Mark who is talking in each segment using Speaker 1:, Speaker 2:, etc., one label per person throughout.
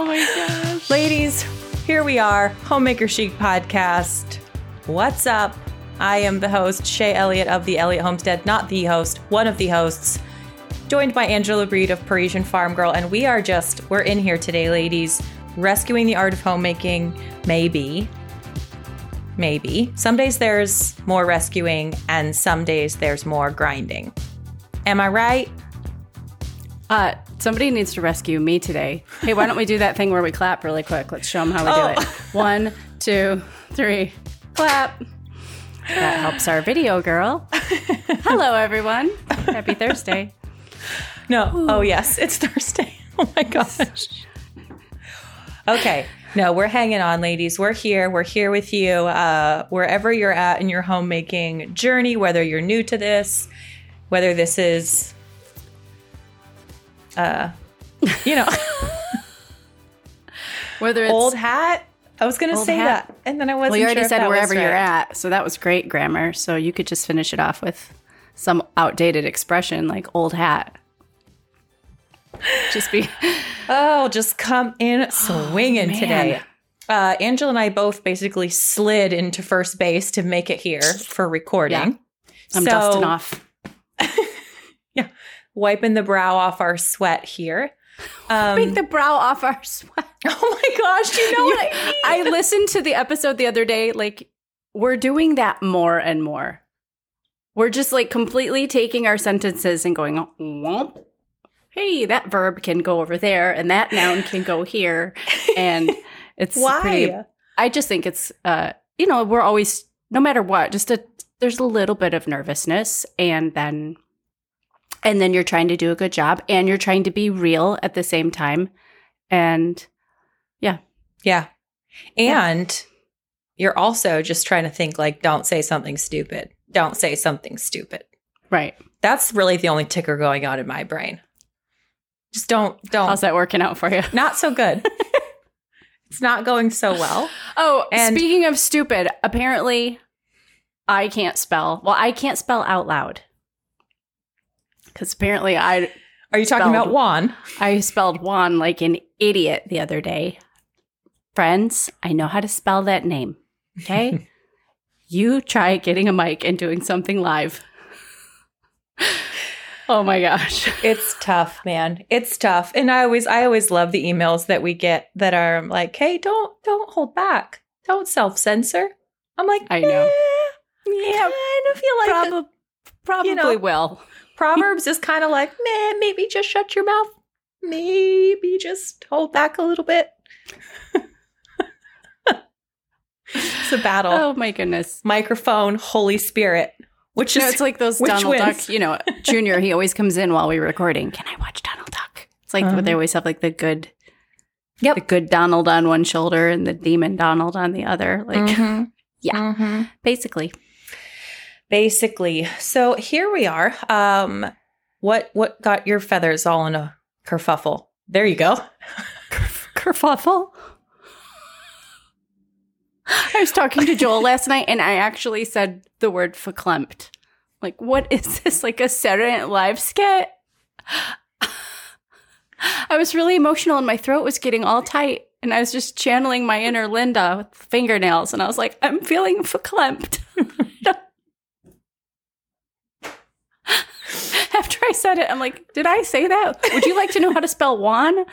Speaker 1: Oh my gosh.
Speaker 2: Ladies, here we are, Homemaker Chic Podcast. What's up? I am the host, Shaye Elliott of the Elliott Homestead, not the host, one of the hosts, joined by Angela Breed of Parisian Farm Girl, and we are just, we're in here today, ladies, rescuing the art of homemaking, maybe. Maybe. Some days there's more rescuing, and some days there's more grinding. Am I right?
Speaker 1: Uh, somebody needs to rescue me today. Hey, why don't we do that thing where we clap really quick? Let's show them how we
Speaker 2: Oh.
Speaker 1: do it. One, two, three, clap. That helps our video girl. Hello, everyone. Happy Thursday.
Speaker 2: No. Oh, yes. It's Thursday. Oh my gosh. Okay. No, we're hanging on, ladies. We're here. We're here with you. Uh, wherever you're at in your homemaking journey, whether you're new to this, whether this is, uh, you know,
Speaker 1: Whether it's
Speaker 2: old hat. I was going to say
Speaker 1: hat.
Speaker 2: that. And then I wasn't
Speaker 1: well, you already
Speaker 2: sure
Speaker 1: said wherever you're at, so that was great grammar. So you could just finish it off with some outdated expression like old hat. Just be
Speaker 2: Oh, just come in swinging
Speaker 1: man.
Speaker 2: today. Uh, Angela and I both basically slid into first base to make it here for recording.
Speaker 1: I'm
Speaker 2: So,
Speaker 1: dusting off.
Speaker 2: wiping the brow off our sweat here. Um,
Speaker 1: the brow off our sweat.
Speaker 2: oh my gosh, you know what I mean?
Speaker 1: I listened to the episode the other day. Like, we're doing that more and more. We're just like completely taking our sentences and going, womp. Hey, that verb can go over there and that noun can go here. And it's
Speaker 2: Why?
Speaker 1: pretty, I just think it's, uh, you know, we're always, no matter what, just a, there's a little bit of nervousness and then, and then you're trying to do a good job and you're trying to be real at the same time. And
Speaker 2: yeah. Yeah. And you're also just trying to think like, don't say something stupid. Don't say something stupid.
Speaker 1: right.
Speaker 2: That's really the only ticker going on in my brain. Just don't, don't.
Speaker 1: How's that working out for you?
Speaker 2: Not so good. it's not going so well.
Speaker 1: Oh,
Speaker 2: And-
Speaker 1: speaking of stupid, apparently I can't spell. Well, I can't spell out loud. Because apparently I
Speaker 2: Are you talking about Juan?
Speaker 1: I spelled Juan like an idiot the other day. Friends, I know how to spell that name. Okay? you try getting a mic and doing something live. oh my gosh.
Speaker 2: It's tough, man. It's tough. And I always I always love the emails that we get that are like, "Hey, don't don't hold back. Don't self-censor." I'm like,
Speaker 1: I know.
Speaker 2: "Eh,
Speaker 1: Yeah,
Speaker 2: kind of feel like the
Speaker 1: probably
Speaker 2: you know,
Speaker 1: will.
Speaker 2: Proverbs is kind of like, "Man, maybe just shut your mouth. Maybe just hold back a little bit." it's a battle.
Speaker 1: Oh my goodness.
Speaker 2: Microphone, Holy Spirit. Which is
Speaker 1: it's like those Donald
Speaker 2: wins?
Speaker 1: Duck, you know, Junior, he always comes in while we're recording. Can I watch Donald Duck? It's like
Speaker 2: Uh-huh.
Speaker 1: they always have like the good
Speaker 2: Yep.
Speaker 1: the good Donald on one shoulder and the demon Donald on the other. Like
Speaker 2: Mhm.
Speaker 1: Yeah.
Speaker 2: Mhm.
Speaker 1: basically.
Speaker 2: Basically so here we are um what what got your feathers all in a kerfuffle there you go
Speaker 1: Kerfuffle. I was talking to Joel last night and I actually said the word verklempt. Like, what is this? Like a Saturday Night Live skit? I was really emotional and my throat was getting all tight. And I was just channeling my inner Linda with fingernails. And I was like, I'm feeling verklempt. After I said it, I'm like, did I say that? Would you like to know how to spell Juan?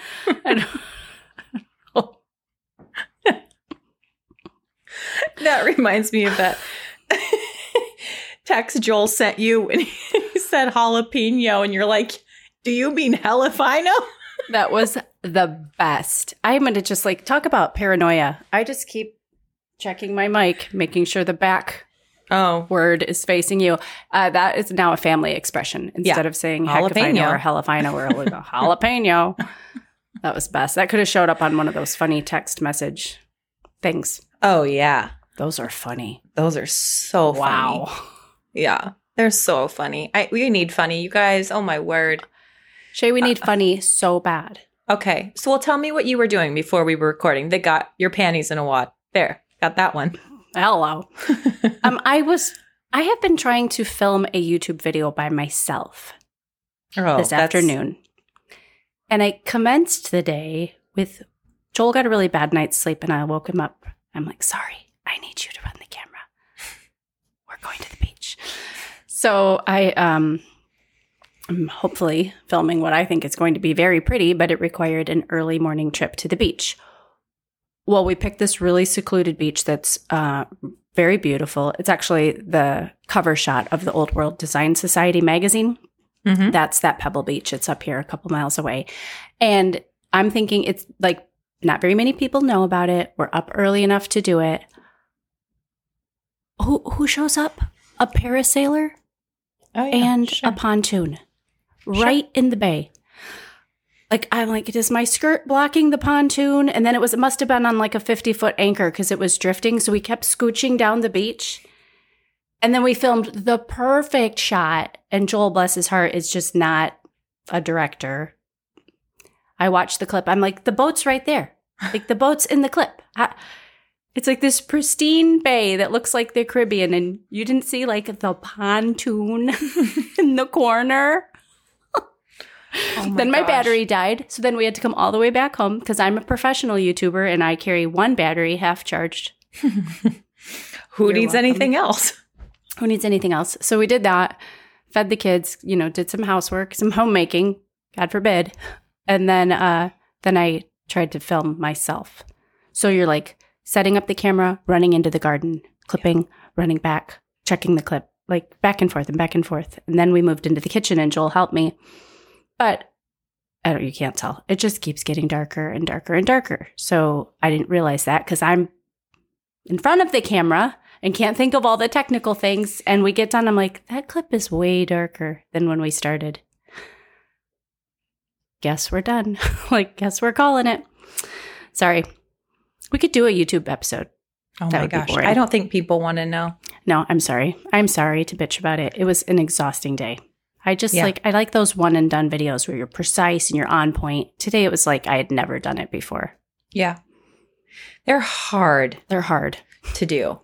Speaker 1: Don't-
Speaker 2: that reminds me of that text joel sent you when he said jalapeno and you're like do you mean hell if I know?
Speaker 1: That was the best. I'm going to just like talk about paranoia. I just keep checking my mic, making sure the back
Speaker 2: oh
Speaker 1: word is facing you. Uh, that is now a family expression instead
Speaker 2: Yeah.
Speaker 1: of saying
Speaker 2: Jalapeno.
Speaker 1: jalapeno or jalapeno or jalapeno. That was best. That could have showed up on one of those funny text message things.
Speaker 2: oh yeah
Speaker 1: Those are funny.
Speaker 2: those are so funny
Speaker 1: Wow.
Speaker 2: yeah they're so funny i we need funny you guys oh my word
Speaker 1: Shaye, we need funny so bad.
Speaker 2: Okay. So, well, tell me what you were doing before we were recording. They got your panties in a wad. There, got that one.
Speaker 1: Hello. um, I was. I have been trying to film a YouTube video by myself
Speaker 2: Oh,
Speaker 1: this
Speaker 2: that's-
Speaker 1: afternoon, and I commenced the day with Joel got a really bad night's sleep and I woke him up. I'm like, sorry, I need you to run the camera. We're going to the beach. So I um I'm hopefully filming what I think is going to be very pretty, but it required an early morning trip to the beach. Well, we picked this really secluded beach that's uh, very beautiful. It's actually the cover shot of the Old World Design Society magazine.
Speaker 2: Mhm.
Speaker 1: That's that Pebble Beach. It's up here a couple miles away. And I'm thinking it's like not very many people know about it. We're up early enough to do it. Who who shows up? A parasailer
Speaker 2: Oh, yeah,
Speaker 1: and
Speaker 2: sure.
Speaker 1: a pontoon right in the bay. Like I'm like, is my skirt blocking the pontoon? And then it was it must have been on like a 50 foot anchor because it was drifting. So we kept scooching down the beach. And then we filmed the perfect shot. And Joel, bless his heart, is just not a director. I watched the clip. I'm like, the boat's right there. Like the boat's in the clip. I, it's like this pristine bay that looks like the Caribbean, and you didn't see like the pontoon in the corner.
Speaker 2: Oh
Speaker 1: then my
Speaker 2: gosh.
Speaker 1: battery died. So then we had to come all the way back home because I'm a professional YouTuber and I carry one battery half charged.
Speaker 2: Who
Speaker 1: You're
Speaker 2: needs
Speaker 1: welcome.
Speaker 2: anything else?
Speaker 1: Who needs anything else? So we did that, fed the kids, you know, did some housework, some homemaking, God forbid. And then uh then I tried to film myself. So you're like setting up the camera, running into the garden, clipping, running back, checking the clip, like back and forth and back and forth. And then we moved into the kitchen and Joel helped me. But I don't you can't tell. It just keeps getting darker and darker and darker. So I didn't realize that because I'm in front of the camera and can't think of all the technical things. And we get done, I'm like, that clip is way darker than when we started. Guess we're done. like, guess we're calling it. Sorry. We could do a YouTube episode.
Speaker 2: Oh
Speaker 1: That
Speaker 2: my gosh. I don't think people want to know.
Speaker 1: No, I'm sorry. I'm sorry to bitch about it. It was an exhausting day. I just
Speaker 2: Yeah.
Speaker 1: like, I like those one and done videos where you're precise and you're on point. Today it was like I had never done it before.
Speaker 2: Yeah. They're hard
Speaker 1: They're hard.
Speaker 2: to do.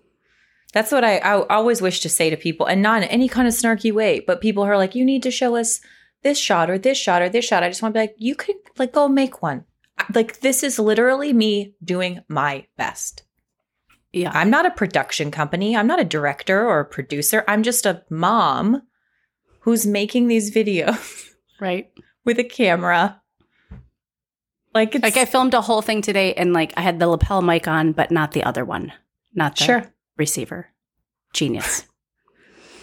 Speaker 2: That's what I, I always wish to say to people, and not in any kind of snarky way, but people who are like, you need to show us this shot or this shot or this shot. I just want to be like, you could like go make one. Like, this is literally me doing my best.
Speaker 1: Yeah.
Speaker 2: I'm not a production company. I'm not a director or a producer. I'm just a mom who's making these videos
Speaker 1: right.
Speaker 2: with a camera. Like it's
Speaker 1: Like I filmed a whole thing today and like I had the lapel mic on, but not the other one, not the
Speaker 2: sure.
Speaker 1: receiver. Genius.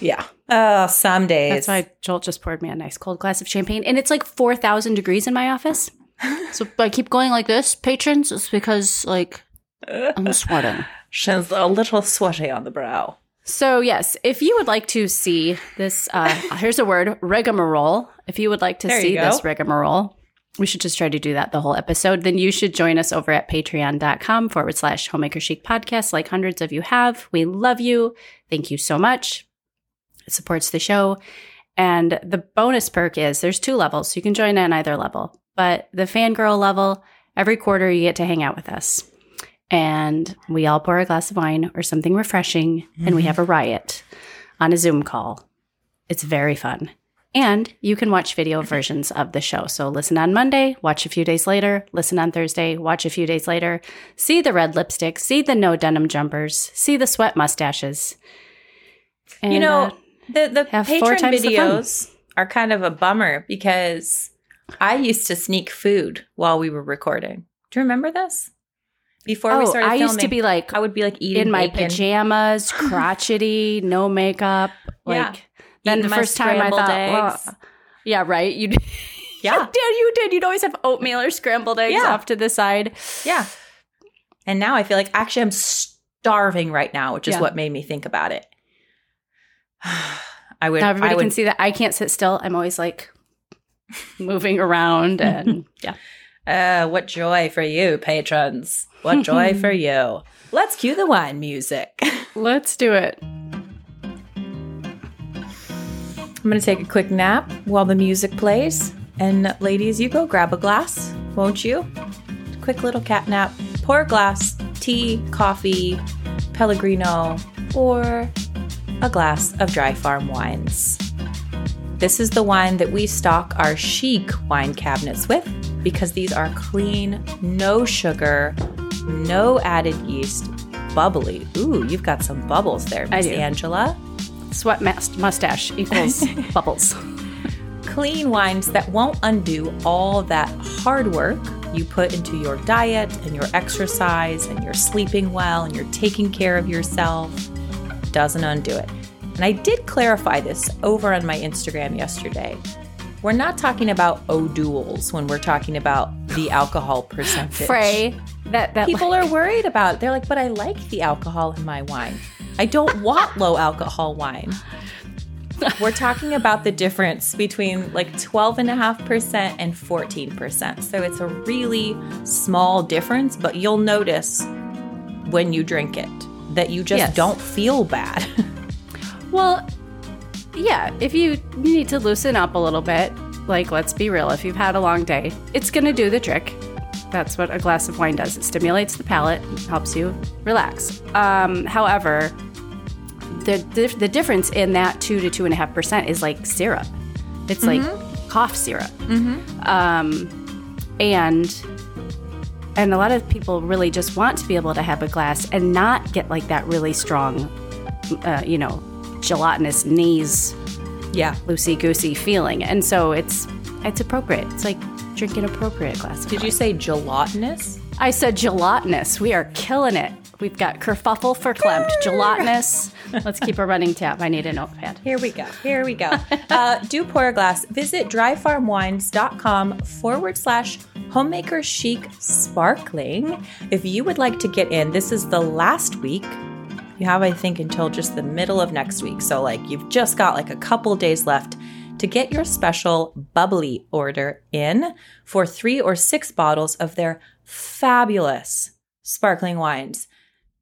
Speaker 2: Yeah. Oh, some days.
Speaker 1: That's why Joel just poured me a nice cold glass of champagne. And it's like 4,000 degrees in my office. So I keep going like this, patrons, it's because like I'm sweating.
Speaker 2: She's a little sweaty on the brow.
Speaker 1: So, yes, if you would like to see this, uh, here's a word rigmarole. If you would like to
Speaker 2: There
Speaker 1: see this rigmarole, we should just try to do that the whole episode. Then you should join us over at patreon.com forward slash homemaker chic podcast, like hundreds of you have. We love you. Thank you so much. It supports the show. And the bonus perk is there's two levels. You can join at either level. But the fangirl level, every quarter you get to hang out with us. And we all pour a glass of wine or something refreshing and we have a riot on a Zoom call. It's very fun. And you can watch video versions of the show. So listen on Monday, watch a few days later, listen on Thursday, watch a few days later, see the red lipstick, see the no denim jumpers, see the sweat mustaches. And, you
Speaker 2: know,
Speaker 1: uh,
Speaker 2: the the patron
Speaker 1: times the
Speaker 2: videos are kind of a bummer because I used to sneak food while we were recording. Do you remember this? Before we
Speaker 1: oh,
Speaker 2: started
Speaker 1: I
Speaker 2: filming,
Speaker 1: used to be like
Speaker 2: I would be like eating
Speaker 1: in my
Speaker 2: bacon.
Speaker 1: pajamas, crotchety, no makeup. Like
Speaker 2: Yeah.
Speaker 1: then the first time I thought,
Speaker 2: eggs.
Speaker 1: well, yeah, right. You
Speaker 2: Yeah.
Speaker 1: did. You did. You'd always have oatmeal or scrambled eggs
Speaker 2: Yeah.
Speaker 1: off to the side.
Speaker 2: Yeah. And now I feel like actually I'm starving right now, which is
Speaker 1: Yeah.
Speaker 2: what made me think about it. I would.
Speaker 1: Now everybody
Speaker 2: I would,
Speaker 1: can see that I can't sit still. I'm always like moving around and yeah.
Speaker 2: Uh, what joy for you, patrons! What joy for you! Let's cue the wine music.
Speaker 1: Let's do it.
Speaker 2: I'm gonna take a quick nap while the music plays. And ladies, you go grab a glass, won't you? Quick little cat nap. Pour a glass, tea, coffee, Pellegrino, or a glass of dry farm wines. This is the wine that we stock our chic wine cabinets with. Because these are clean, no sugar, no added yeast, bubbly. Ooh, you've got some bubbles there, Miss. Angela.
Speaker 1: Sweat mustache equals bubbles.
Speaker 2: Clean wines that won't undo all that hard work you put into your diet and your exercise and your sleeping well and you're taking care of yourself. Doesn't undo it. And I did clarify this over on my Instagram yesterday. We're not talking about O'Doul's when we're talking about the alcohol percentage.
Speaker 1: Frey, that that
Speaker 2: People are worried about. They're like, but I like the alcohol in my wine. I don't want low alcohol wine. We're talking about the difference between like 12.5% and 14%. So it's a really small difference, but you'll notice when you drink it that you just
Speaker 1: Yes.
Speaker 2: don't feel bad.
Speaker 1: Well, yeah, if you, need to loosen up a little bit, like let's be real, if you've had a long day, it's going to do the trick. That's what a glass of wine does. It stimulates the palate, helps you relax. Um, however, the, the the difference in that two to two and a half percent is like syrup. It's like cough syrup. Um, and and a lot of people really just want to be able to have a glass and not get like that really strong, uh, you know, gelatinous knees,
Speaker 2: yeah.
Speaker 1: loosey goosey feeling. And so it's it's appropriate. It's like drinking appropriate glass.
Speaker 2: Did you say gelatinous?
Speaker 1: I said gelatinous. We are killing it. We've got kerfuffle verklempt, gelatinous. Let's keep a running tab. I need a notepad.
Speaker 2: Here we go. Here we go. uh, do pour a glass. Visit dryfarmwines.com forward slash homemaker chic sparkling. If you would like to get in, this is the last week. You have, I think, until just the middle of next week. So, like, you've just got like a couple days left to get your special bubbly order in for three or six bottles of their fabulous sparkling wines.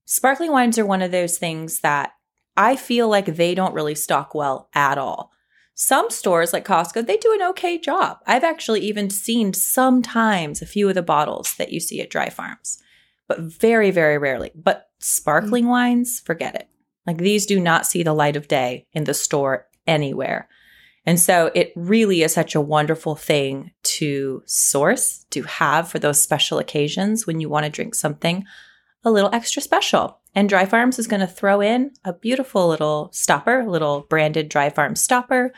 Speaker 2: Sparkling wines are one of those things that I feel like they don't really stock well at all. Some stores like Costco, they do an okay job. I've actually even seen sometimes a few of the bottles that you see at dry farms, but very, very rarely. But sparkling wines, forget it. Like these do not see the light of day in the store anywhere. And so it really is such a wonderful thing to source, to have for those special occasions when you want to drink something a little extra special. And Dry Farms is going to throw in a beautiful little stopper, a little branded Dry Farm stopper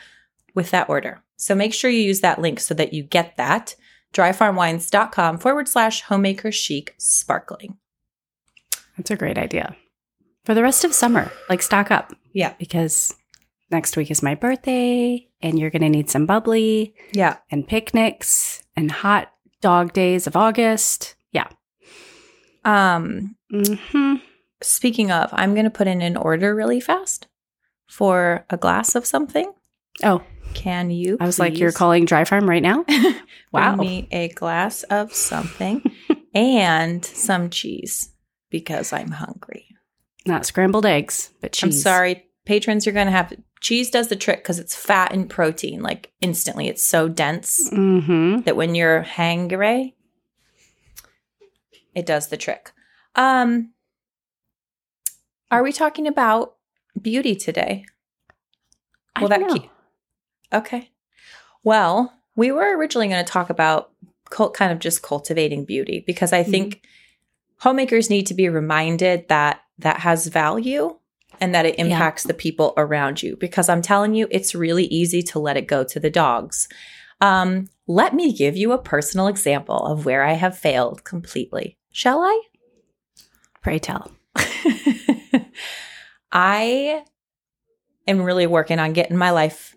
Speaker 2: with that order. So make sure you use that link so that you get that. Dryfarmwines.com forward slash homemaker chic sparkling.
Speaker 1: That's a great idea. For the rest of summer, like stock up
Speaker 2: Yeah.
Speaker 1: because next week is my birthday and you're going to need some bubbly
Speaker 2: Yeah.
Speaker 1: and picnics and hot dog days of August. Yeah.
Speaker 2: Um,
Speaker 1: mm-hmm.
Speaker 2: speaking of, I'm going to put in an order really fast for a glass of something.
Speaker 1: Oh,
Speaker 2: Can you?
Speaker 1: I was like, you're calling Dry Farm right now? Wow.
Speaker 2: Bring me a glass of something and some cheese because I'm hungry.
Speaker 1: Not scrambled eggs, but cheese.
Speaker 2: I'm sorry, patrons, you're going to have cheese does the trick because it's fat and protein like instantly. It's so dense
Speaker 1: Mm-hmm.
Speaker 2: that when you're hangry, it does the trick. Um, are we talking about beauty today?
Speaker 1: I
Speaker 2: Well, that
Speaker 1: know.
Speaker 2: keep- Okay. Well, we were originally going to talk about cult, kind of just cultivating beauty because I think homemakers need to be reminded that that has value and that it
Speaker 1: Yeah.
Speaker 2: impacts the people around you. Because I'm telling you, it's really easy to let it go to the dogs. Um, let me give you a personal example of where I have failed completely. Shall I?
Speaker 1: Pray tell.
Speaker 2: I am really working on getting my life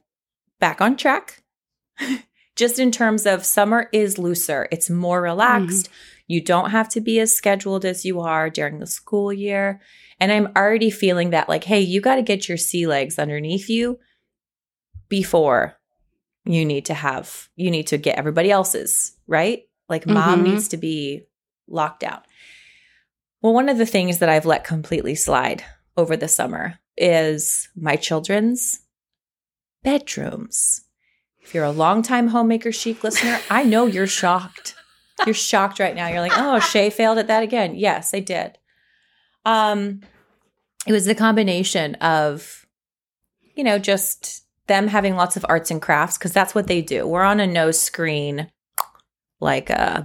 Speaker 2: back on track. Just in terms of summer is looser, it's more relaxed. You don't have to be as scheduled as you are during the school year. And I'm already feeling that, like, hey, you got to get your sea legs underneath you before you need to have, you need to get everybody else's, right? Like, mom
Speaker 1: Mhm.
Speaker 2: needs to be locked out. Well, one of the things that I've let completely slide over the summer is my children's bedrooms. If you're a longtime homemaker chic listener, I know you're shocked. You're shocked right now. You're like, oh, Shaye failed at that again. Yes, I did. Um, it was the combination of, you know, just them having lots of arts and crafts because that's what they do. We're on a no screen like uh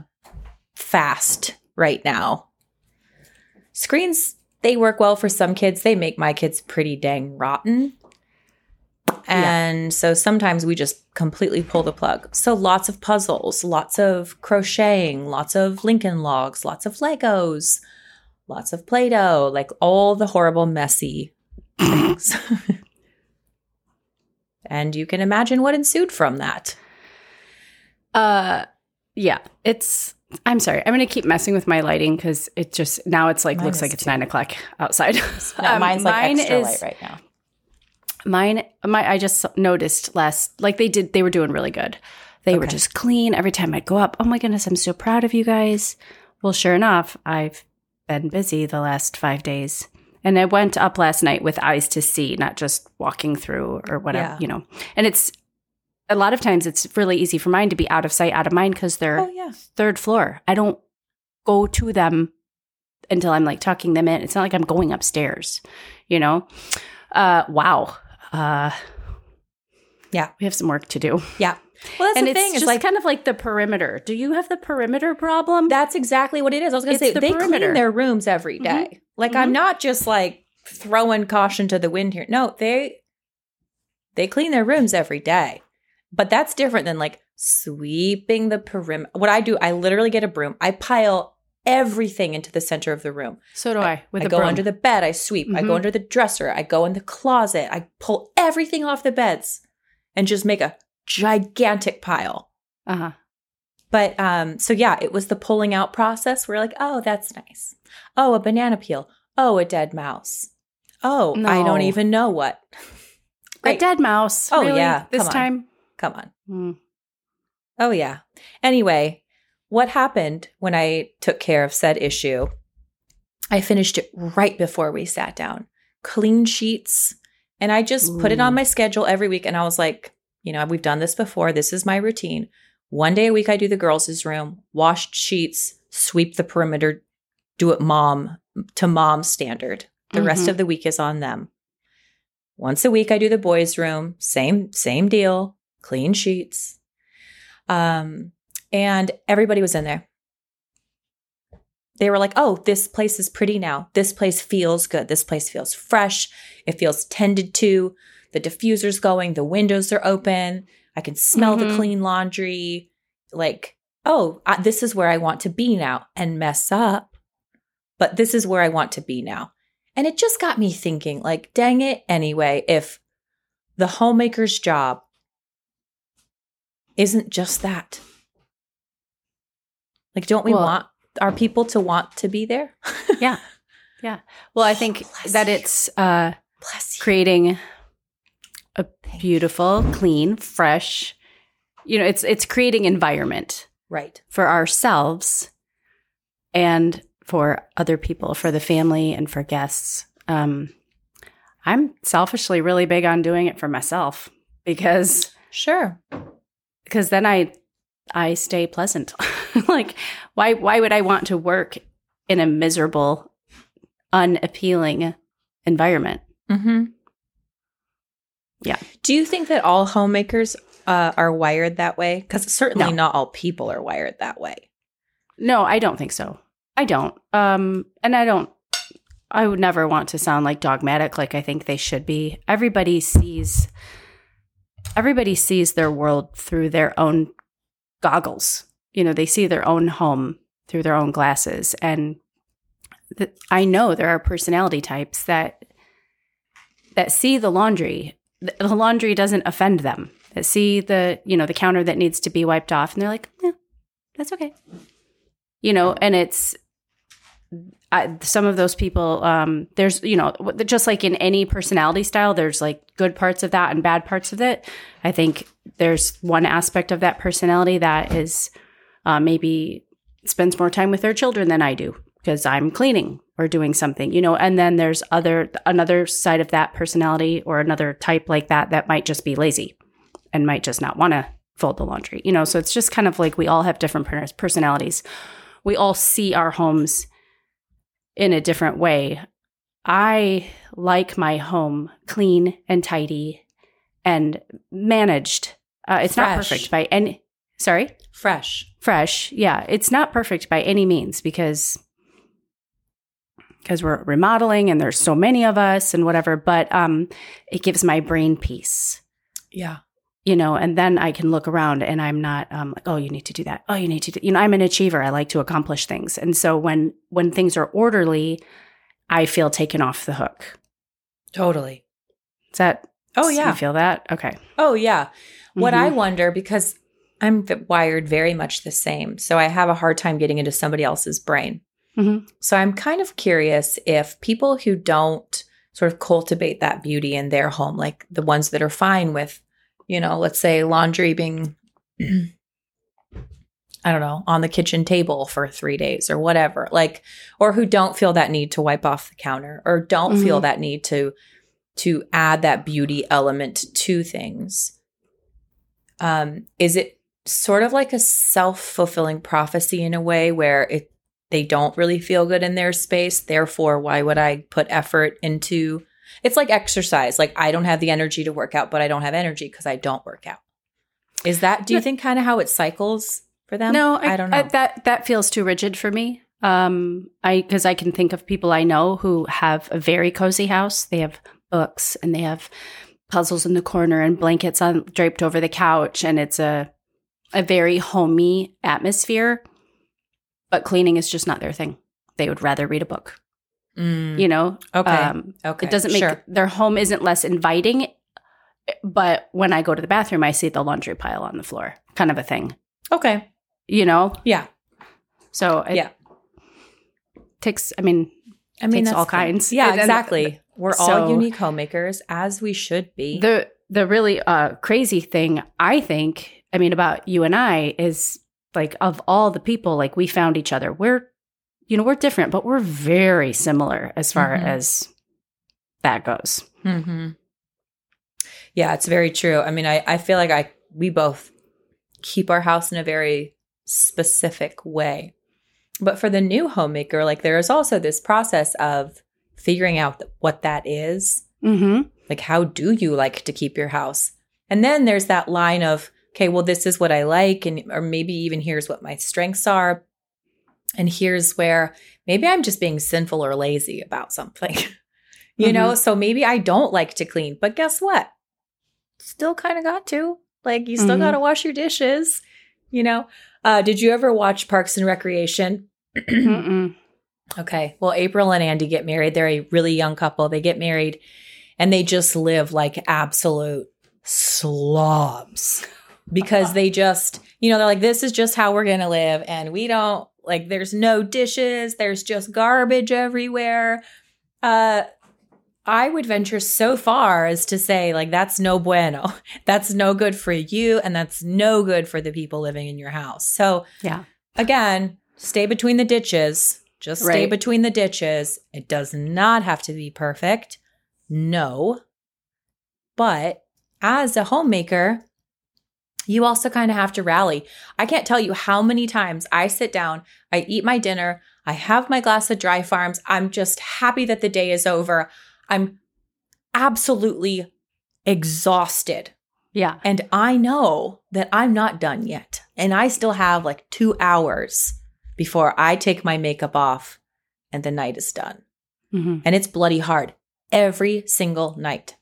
Speaker 2: fast right now. Screens they work well for some kids. They make my kids pretty dang rotten. And so sometimes we just completely pull the plug. So lots of puzzles, lots of crocheting, lots of Lincoln logs, lots of Legos, lots of Play Doh, like all the horrible, messy things. and you can imagine what ensued from that.
Speaker 1: Uh, yeah, it's. I'm sorry. I'm going to keep messing with my lighting because it just now it's like
Speaker 2: Mine
Speaker 1: looks like it's
Speaker 2: too.
Speaker 1: nine o'clock outside.
Speaker 2: No,
Speaker 1: Um,
Speaker 2: mine's like
Speaker 1: mine
Speaker 2: extra
Speaker 1: is-
Speaker 2: light right now.
Speaker 1: Mine, my, I just noticed last, like they did, they were doing really good. They were just clean every time I'd go up. Oh my goodness, I'm so proud of you guys. Well, sure enough, I've been busy the last five days. And I went up last night with eyes to see, not just walking through or whatever,
Speaker 2: Yeah.
Speaker 1: you know. And it's a lot of times it's really easy for mine to be out of sight, out of mind because they're
Speaker 2: Oh yeah.
Speaker 1: third floor. I don't go to them until I'm like tucking them in. It's not like I'm going upstairs, you know? Uh, wow. Uh,
Speaker 2: Yeah.
Speaker 1: We have some work to do.
Speaker 2: Yeah. Well, that's
Speaker 1: and
Speaker 2: the
Speaker 1: it's
Speaker 2: thing.
Speaker 1: just
Speaker 2: Is like
Speaker 1: kind of like the perimeter. Do you have the perimeter problem?
Speaker 2: that's exactly what it is. I was going to
Speaker 1: It's
Speaker 2: say
Speaker 1: the
Speaker 2: they
Speaker 1: perimeter.
Speaker 2: clean their rooms every
Speaker 1: Mhm.
Speaker 2: day. Like I'm
Speaker 1: Mhm.
Speaker 2: not just like throwing caution to the wind here. No, they they clean their rooms every day. But that's different than like sweeping the perimeter. What I do, I literally get a broom. I pile everything into the center of the room.
Speaker 1: so do I. With
Speaker 2: I go
Speaker 1: broom.
Speaker 2: under the bed, I sweep. I go
Speaker 1: Mhm.
Speaker 2: under the dresser, I go in the closet, I pull everything off the beds and just make a gigantic pile.
Speaker 1: uh-huh.
Speaker 2: But um, so yeah, it was the pulling out process. We're like, oh, that's nice. Oh, a banana peel. Oh, a dead mouse. Oh, I don't even know what.
Speaker 1: A dead mouse.
Speaker 2: Oh,
Speaker 1: Really?
Speaker 2: yeah.
Speaker 1: This
Speaker 2: Come
Speaker 1: time.
Speaker 2: Come on.
Speaker 1: Hmm.
Speaker 2: Oh yeah. Anyway, what happened when I took care of said issue? I finished it right before we sat down. Clean sheets. And I just put it on my schedule every week. And I was like, you know, we've done this before. This is my routine. One day a week, I do the girls' room, washed sheets, sweep the perimeter, do it mom to mom standard. The rest
Speaker 1: Mhm.
Speaker 2: of the week is on them. Once a week, I do the boys' room. Same, same deal. Clean sheets. Um, and everybody was in there. They were like, oh, this place is pretty now. This place feels good. This place feels fresh. It feels tended to. The diffuser's going. The windows are open. I can smell the
Speaker 1: Mhm.
Speaker 2: clean laundry. Like, oh, I, this is where I want to be now and mess up. But this is where I want to be now. And it just got me thinking, like, dang it, anyway, if the homemaker's job isn't just that. Like, don't we
Speaker 1: Well-
Speaker 2: want our people to want to be there?
Speaker 1: Yeah. Yeah. Well, I think that
Speaker 2: you.
Speaker 1: it's uh, creating a beautiful, clean, fresh, you know, it's it's creating environment
Speaker 2: Right.
Speaker 1: for ourselves and for other people, for the family and for guests. Um, I'm selfishly really big on doing it for myself because
Speaker 2: Sure.
Speaker 1: because then I I stay pleasant. like why why would I want to work in a miserable, unappealing environment?
Speaker 2: Mm-hmm.
Speaker 1: Yeah.
Speaker 2: Do you think that all homemakers uh, are wired that way? Because certainly
Speaker 1: No.
Speaker 2: not all people are wired that way.
Speaker 1: No, I don't think so. I don't. Um, and I don't. I would never want to sound like dogmatic. Like I think they should be. Everybody sees. Everybody sees their world through their own goggles. You know, they see their own home through their own glasses, and th- I know there are personality types that that see the laundry. The laundry doesn't offend them. That see the you know the counter that needs to be wiped off, and they're like, yeah, that's okay you know and it's I, some of those people um there's you know just like in any personality style there's like good parts of that and bad parts of it i think there's one aspect of that personality that is uh, maybe spends more time with their children than i do because i'm cleaning or doing something you know and then there's other another side of that personality or another type like that that might just be lazy and might just not want to fold the laundry you know so it's just kind of like we all have different personalities we all see our homes in a different way. I like my home clean and tidy and managed. Uh, it's not perfect by any. Sorry?
Speaker 2: Fresh.
Speaker 1: Fresh. Yeah. It's not perfect by any means because because we're remodeling and there's so many of us and whatever, but um it gives my brain peace.
Speaker 2: Yeah.
Speaker 1: You know, and then I can look around and I'm not um like, oh, you need to do that. Oh, you need to do you know, I'm an achiever. I like to accomplish things. And so when when things are orderly, I feel taken off the hook.
Speaker 2: Totally.
Speaker 1: Is that
Speaker 2: Oh,
Speaker 1: you
Speaker 2: yeah.
Speaker 1: feel that? Okay.
Speaker 2: Oh, yeah. What
Speaker 1: Mhm.
Speaker 2: I wonder, because I'm wired very much the same, so I have a hard time getting into somebody else's brain.
Speaker 1: Mhm.
Speaker 2: So I'm kind of curious if people who don't sort of cultivate that beauty in their home, like the ones that are fine with, you know, let's say laundry being, I don't know, on the kitchen table for three days or whatever, like, or who don't feel that need to wipe off the counter or don't feel
Speaker 1: Mhm.
Speaker 2: that need to to add that beauty element to things. Um, is it sort of like a self-fulfilling prophecy in a way where it they don't really feel good in their space. Therefore why would i put effort into it's like exercise. Like i don't have the energy to work out but i don't have energy because i don't work out. Is that do you think kind of how it cycles for them?
Speaker 1: No,
Speaker 2: I, don't know.
Speaker 1: that that feels too rigid for me. Um, I because I can think of people I know who have a very cozy house. They have books and they have puzzles in the corner and blankets on draped over the couch, and it's a a very homey atmosphere. But cleaning is just not their thing. They would rather read a book.
Speaker 2: Mm,
Speaker 1: You know,
Speaker 2: okay
Speaker 1: um,
Speaker 2: okay
Speaker 1: it doesn't make
Speaker 2: sure.
Speaker 1: their home isn't less inviting. But when I go to the bathroom, I see the laundry pile on the floor, kind of a thing.
Speaker 2: okay
Speaker 1: You know,
Speaker 2: yeah
Speaker 1: So it
Speaker 2: Yeah.
Speaker 1: takes. I mean,
Speaker 2: i mean
Speaker 1: Takes all kinds.
Speaker 2: yeah
Speaker 1: And
Speaker 2: exactly we're all unique homemakers as we should be
Speaker 1: the the really uh, crazy thing I think. I mean, about you and I is like of all the people, like we found each other. We're, you know, we're different, but we're very similar as far
Speaker 2: Mhm.
Speaker 1: as that goes.
Speaker 2: hmm Yeah, it's very true. I mean, I, I feel like I we both keep our house in a very specific way. But for the new homemaker, like there is also this process of figuring out what that is.
Speaker 1: Mm-hmm.
Speaker 2: Like, how do you like to keep your house? And then there's that line of, okay, well, this is what I like, and or maybe even here's what my strengths are, and here's where maybe I'm just being sinful or lazy about something. you know, so maybe I don't like to clean, but guess what? Still kind of got to. Like, you still
Speaker 1: Mhm.
Speaker 2: got to wash your dishes. You know, uh, did you ever watch Parks and Recreation? Okay. Well, April and Andy get married. They're a really young couple. They get married and they just live like absolute slobs because they just, you know, they're like, this is just how we're going to live. And we don't like, there's no dishes, there's just garbage everywhere. Uh, I would venture so far as to say, like, that's no bueno. That's no good for you. And that's no good for the people living in your house. So,
Speaker 1: Yeah.
Speaker 2: again, stay between the ditches. Just stay
Speaker 1: Right.
Speaker 2: between the ditches. It does not have to be perfect. No. But as a homemaker, you also kind of have to rally. I can't tell you how many times I sit down, I eat my dinner, I have my glass of dry farms. I'm just happy that the day is over. I'm absolutely exhausted.
Speaker 1: Yeah.
Speaker 2: And I know that I'm not done yet. And I still have like two hours before I take my makeup off and the night is done.
Speaker 1: Mm-hmm.
Speaker 2: And it's bloody hard every single night.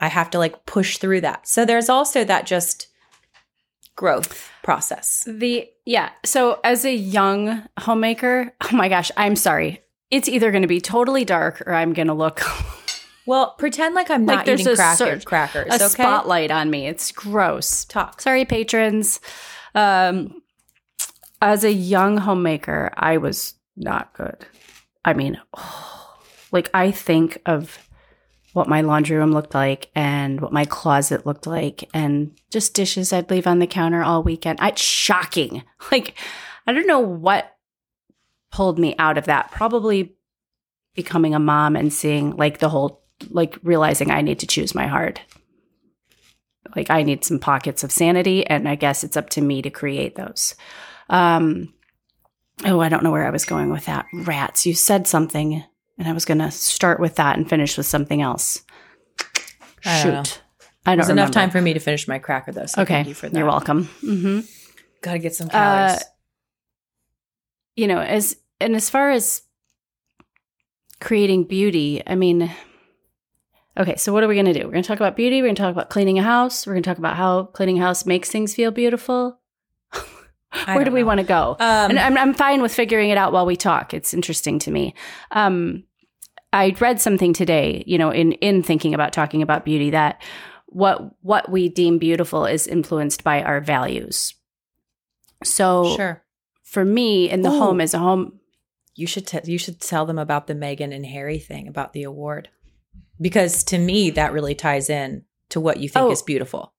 Speaker 2: I have to like push through that. So there's also that just growth process.
Speaker 1: The yeah. So as a young homemaker, oh my gosh, I'm sorry. It's either going to be totally dark or I'm going to look
Speaker 2: Well, pretend like I'm
Speaker 1: Like
Speaker 2: not
Speaker 1: there's
Speaker 2: eating
Speaker 1: a
Speaker 2: cracker,
Speaker 1: sur-
Speaker 2: crackers.
Speaker 1: a
Speaker 2: okay?
Speaker 1: spotlight on me. It's gross.
Speaker 2: Talk.
Speaker 1: Sorry, patrons. Um, as a young homemaker, I was not good. I mean, like I think of what my laundry room looked like and what my closet looked like, and just dishes I'd leave on the counter all weekend. I, it's shocking. Like I don't know what pulled me out of that. Probably becoming a mom and seeing like the whole like realizing I need to choose my heart like I need some pockets of sanity, and I guess it's up to me to create those. Um, oh, I don't know where I was going with that. Rats. You said something, and I was going to start with that and finish with something else.
Speaker 2: I don't know.
Speaker 1: Shoot. I don't
Speaker 2: There's enough time for me to finish my cracker though. So
Speaker 1: Okay,
Speaker 2: thank you for that.
Speaker 1: you're welcome. hmm
Speaker 2: Gotta get some
Speaker 1: Uh,
Speaker 2: calories.
Speaker 1: you know, as and as far as creating beauty, I mean, okay, so what are we going to do? We're going to talk about beauty. We're going to talk about cleaning a house. We're going to talk about how cleaning a house makes things feel beautiful. Where do we want to go?
Speaker 2: um,
Speaker 1: and I'm, I'm fine with figuring it out while we talk. It's interesting to me. Um, I read something today, you know, in in thinking about talking about beauty, that what what we deem beautiful is influenced by our values. So
Speaker 2: sure.
Speaker 1: for me, in the
Speaker 2: Ooh.
Speaker 1: home as a home,
Speaker 2: You should t- you should tell them about the Meghan and Harry thing about the award, because to me that really ties in to what you think
Speaker 1: Oh.
Speaker 2: is beautiful.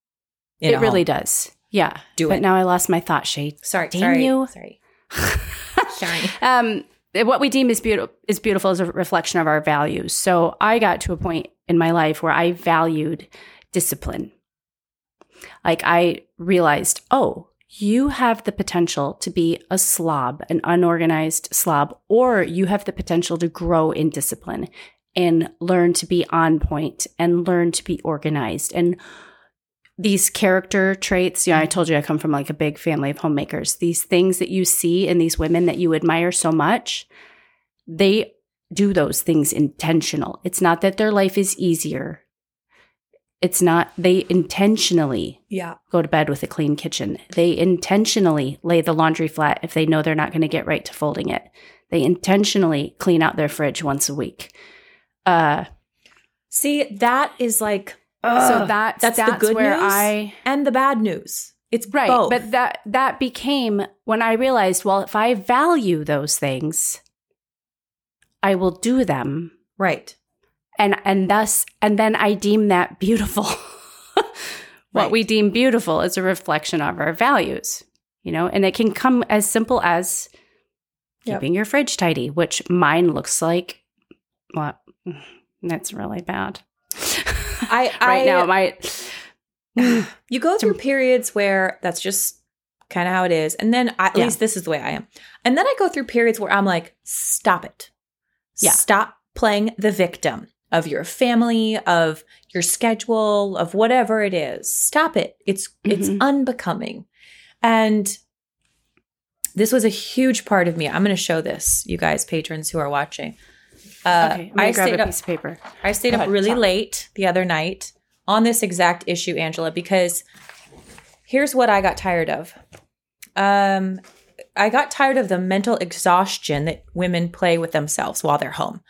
Speaker 1: it really
Speaker 2: home.
Speaker 1: does. Yeah.
Speaker 2: Do
Speaker 1: but
Speaker 2: it.
Speaker 1: now I lost my thought shade.
Speaker 2: Sorry,
Speaker 1: Dang
Speaker 2: sorry,
Speaker 1: you.
Speaker 2: sorry.
Speaker 1: Um, what we deem is beautiful is beautiful is a reflection of our values. So I got to a point in my life where I valued discipline. Like I realized, oh, you have the potential to be a slob, an unorganized slob, or you have the potential to grow in discipline and learn to be on point and learn to be organized and these character traits, you know, I told you I come from like a big family of homemakers. These things that you see in these women that you admire so much, they do those things intentional. It's not that their life is easier. It's not, they intentionally
Speaker 2: Yeah.
Speaker 1: go to bed with a clean kitchen. They intentionally lay the laundry flat if they know they're not going to get right to folding it. They intentionally clean out their fridge once a week. Uh,
Speaker 2: See, that is like
Speaker 1: so
Speaker 2: ugh,
Speaker 1: that's,
Speaker 2: that's the good
Speaker 1: where
Speaker 2: news?
Speaker 1: I
Speaker 2: and the bad news. It's
Speaker 1: Right.
Speaker 2: both.
Speaker 1: But that that became when I realized, well, if I value those things, I will do them.
Speaker 2: right.
Speaker 1: And and thus and then I deem that beautiful. what
Speaker 2: Right.
Speaker 1: we deem beautiful is a reflection of our values. You know, and it can come as simple as
Speaker 2: Yep.
Speaker 1: keeping your fridge tidy, which mine looks like what that's really bad.
Speaker 2: I,
Speaker 1: right
Speaker 2: I
Speaker 1: now it might
Speaker 2: you go through periods where that's just kind of how it is. And then I, at
Speaker 1: Yeah.
Speaker 2: least this is the way I am. And then I go through periods where I'm like, stop it.
Speaker 1: Yeah.
Speaker 2: Stop playing the victim of your family, of your schedule, of whatever it is. Stop it. It's it's
Speaker 1: Mhm.
Speaker 2: unbecoming. And this was a huge part of me. I'm going to show this, you guys, patrons who are watching. Uh,
Speaker 1: okay, I'm
Speaker 2: I
Speaker 1: grab
Speaker 2: stayed
Speaker 1: a
Speaker 2: up,
Speaker 1: piece of paper.
Speaker 2: I stayed
Speaker 1: Go
Speaker 2: up
Speaker 1: ahead,
Speaker 2: really
Speaker 1: talk.
Speaker 2: late the other night on this exact issue, Angela, because here's what I got tired of. Um, I got tired of the mental exhaustion that women play with themselves while they're home.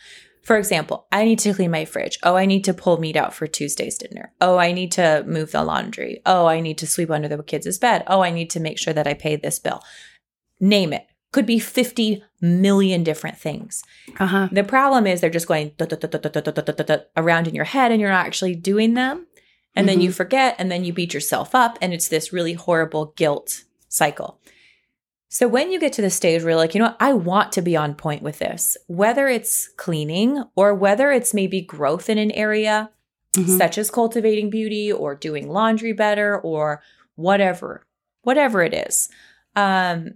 Speaker 2: For example, I need to clean my fridge. Oh, I need to pull meat out for Tuesday's dinner. Oh, I need to move the laundry. Oh, I need to sweep under the kids' bed. Oh, I need to make sure that I pay this bill. Name it could be 50 million different things.
Speaker 1: Uh-huh.
Speaker 2: The problem is they're just going around in your head and you're not actually doing them. And then you forget and then you beat yourself up. And it's this really horrible guilt cycle. So when you get to the stage where you're like, you know what, I want to be on point with this, whether it's cleaning or whether it's maybe growth in an area,
Speaker 1: mm-hmm.
Speaker 2: such as cultivating beauty or doing laundry better or whatever, whatever it is. Um,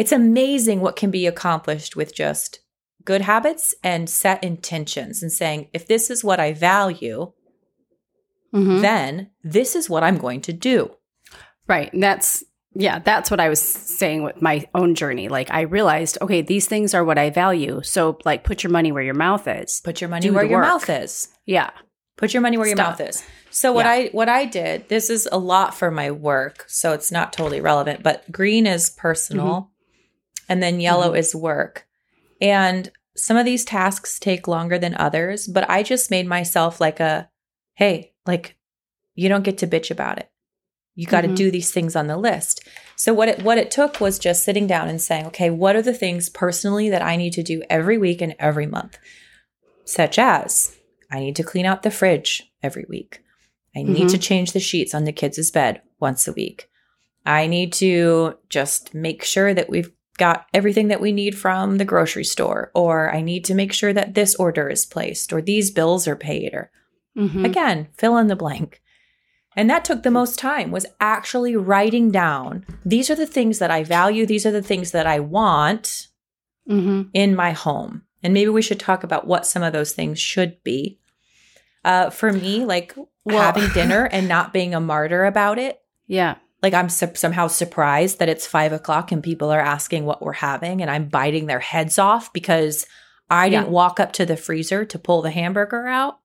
Speaker 2: it's amazing what can be accomplished with just good habits and set intentions and saying, if this is what I value,
Speaker 1: Mhm.
Speaker 2: then this is what I'm going to do.
Speaker 1: Right. And that's, yeah, that's what I was saying with my own journey. Like, I realized, okay, these things are what I value. So, like, put your money where your mouth is.
Speaker 2: Put your money
Speaker 1: Do
Speaker 2: where your
Speaker 1: work.
Speaker 2: mouth is.
Speaker 1: Yeah.
Speaker 2: Put your money where your mouth is. So what
Speaker 1: Yeah.
Speaker 2: I what I did, this is a lot for my work, so it's not totally relevant, but green is personal
Speaker 1: Mm-hmm.
Speaker 2: And then yellow is work. And some of these tasks take longer than others, but I just made myself like a hey, like you don't get to bitch about it. You got to
Speaker 1: Mhm.
Speaker 2: do these things on the list. So what it what it took was just sitting down and saying, okay, what are the things personally that I need to do every week and every month? Such as I need to clean out the fridge every week. I need
Speaker 1: Mhm.
Speaker 2: to change the sheets on the kids' bed once a week. I need to just make sure that we've got everything that we need from the grocery store, or I need to make sure that this order is placed, or these bills are paid, or
Speaker 1: Mhm.
Speaker 2: again, fill in the blank. And that took the most time was actually writing down these are the things that I value, these are the things that I want
Speaker 1: Mhm.
Speaker 2: in my home. And maybe we should talk about what some of those things should be. Uh, for me, like
Speaker 1: Well-
Speaker 2: having dinner and not being a martyr about it.
Speaker 1: Yeah.
Speaker 2: Like I'm su- somehow surprised that it's five o'clock and people are asking what we're having, and I'm biting their heads off because I didn't walk up to the freezer to pull the hamburger out.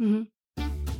Speaker 1: Mhm.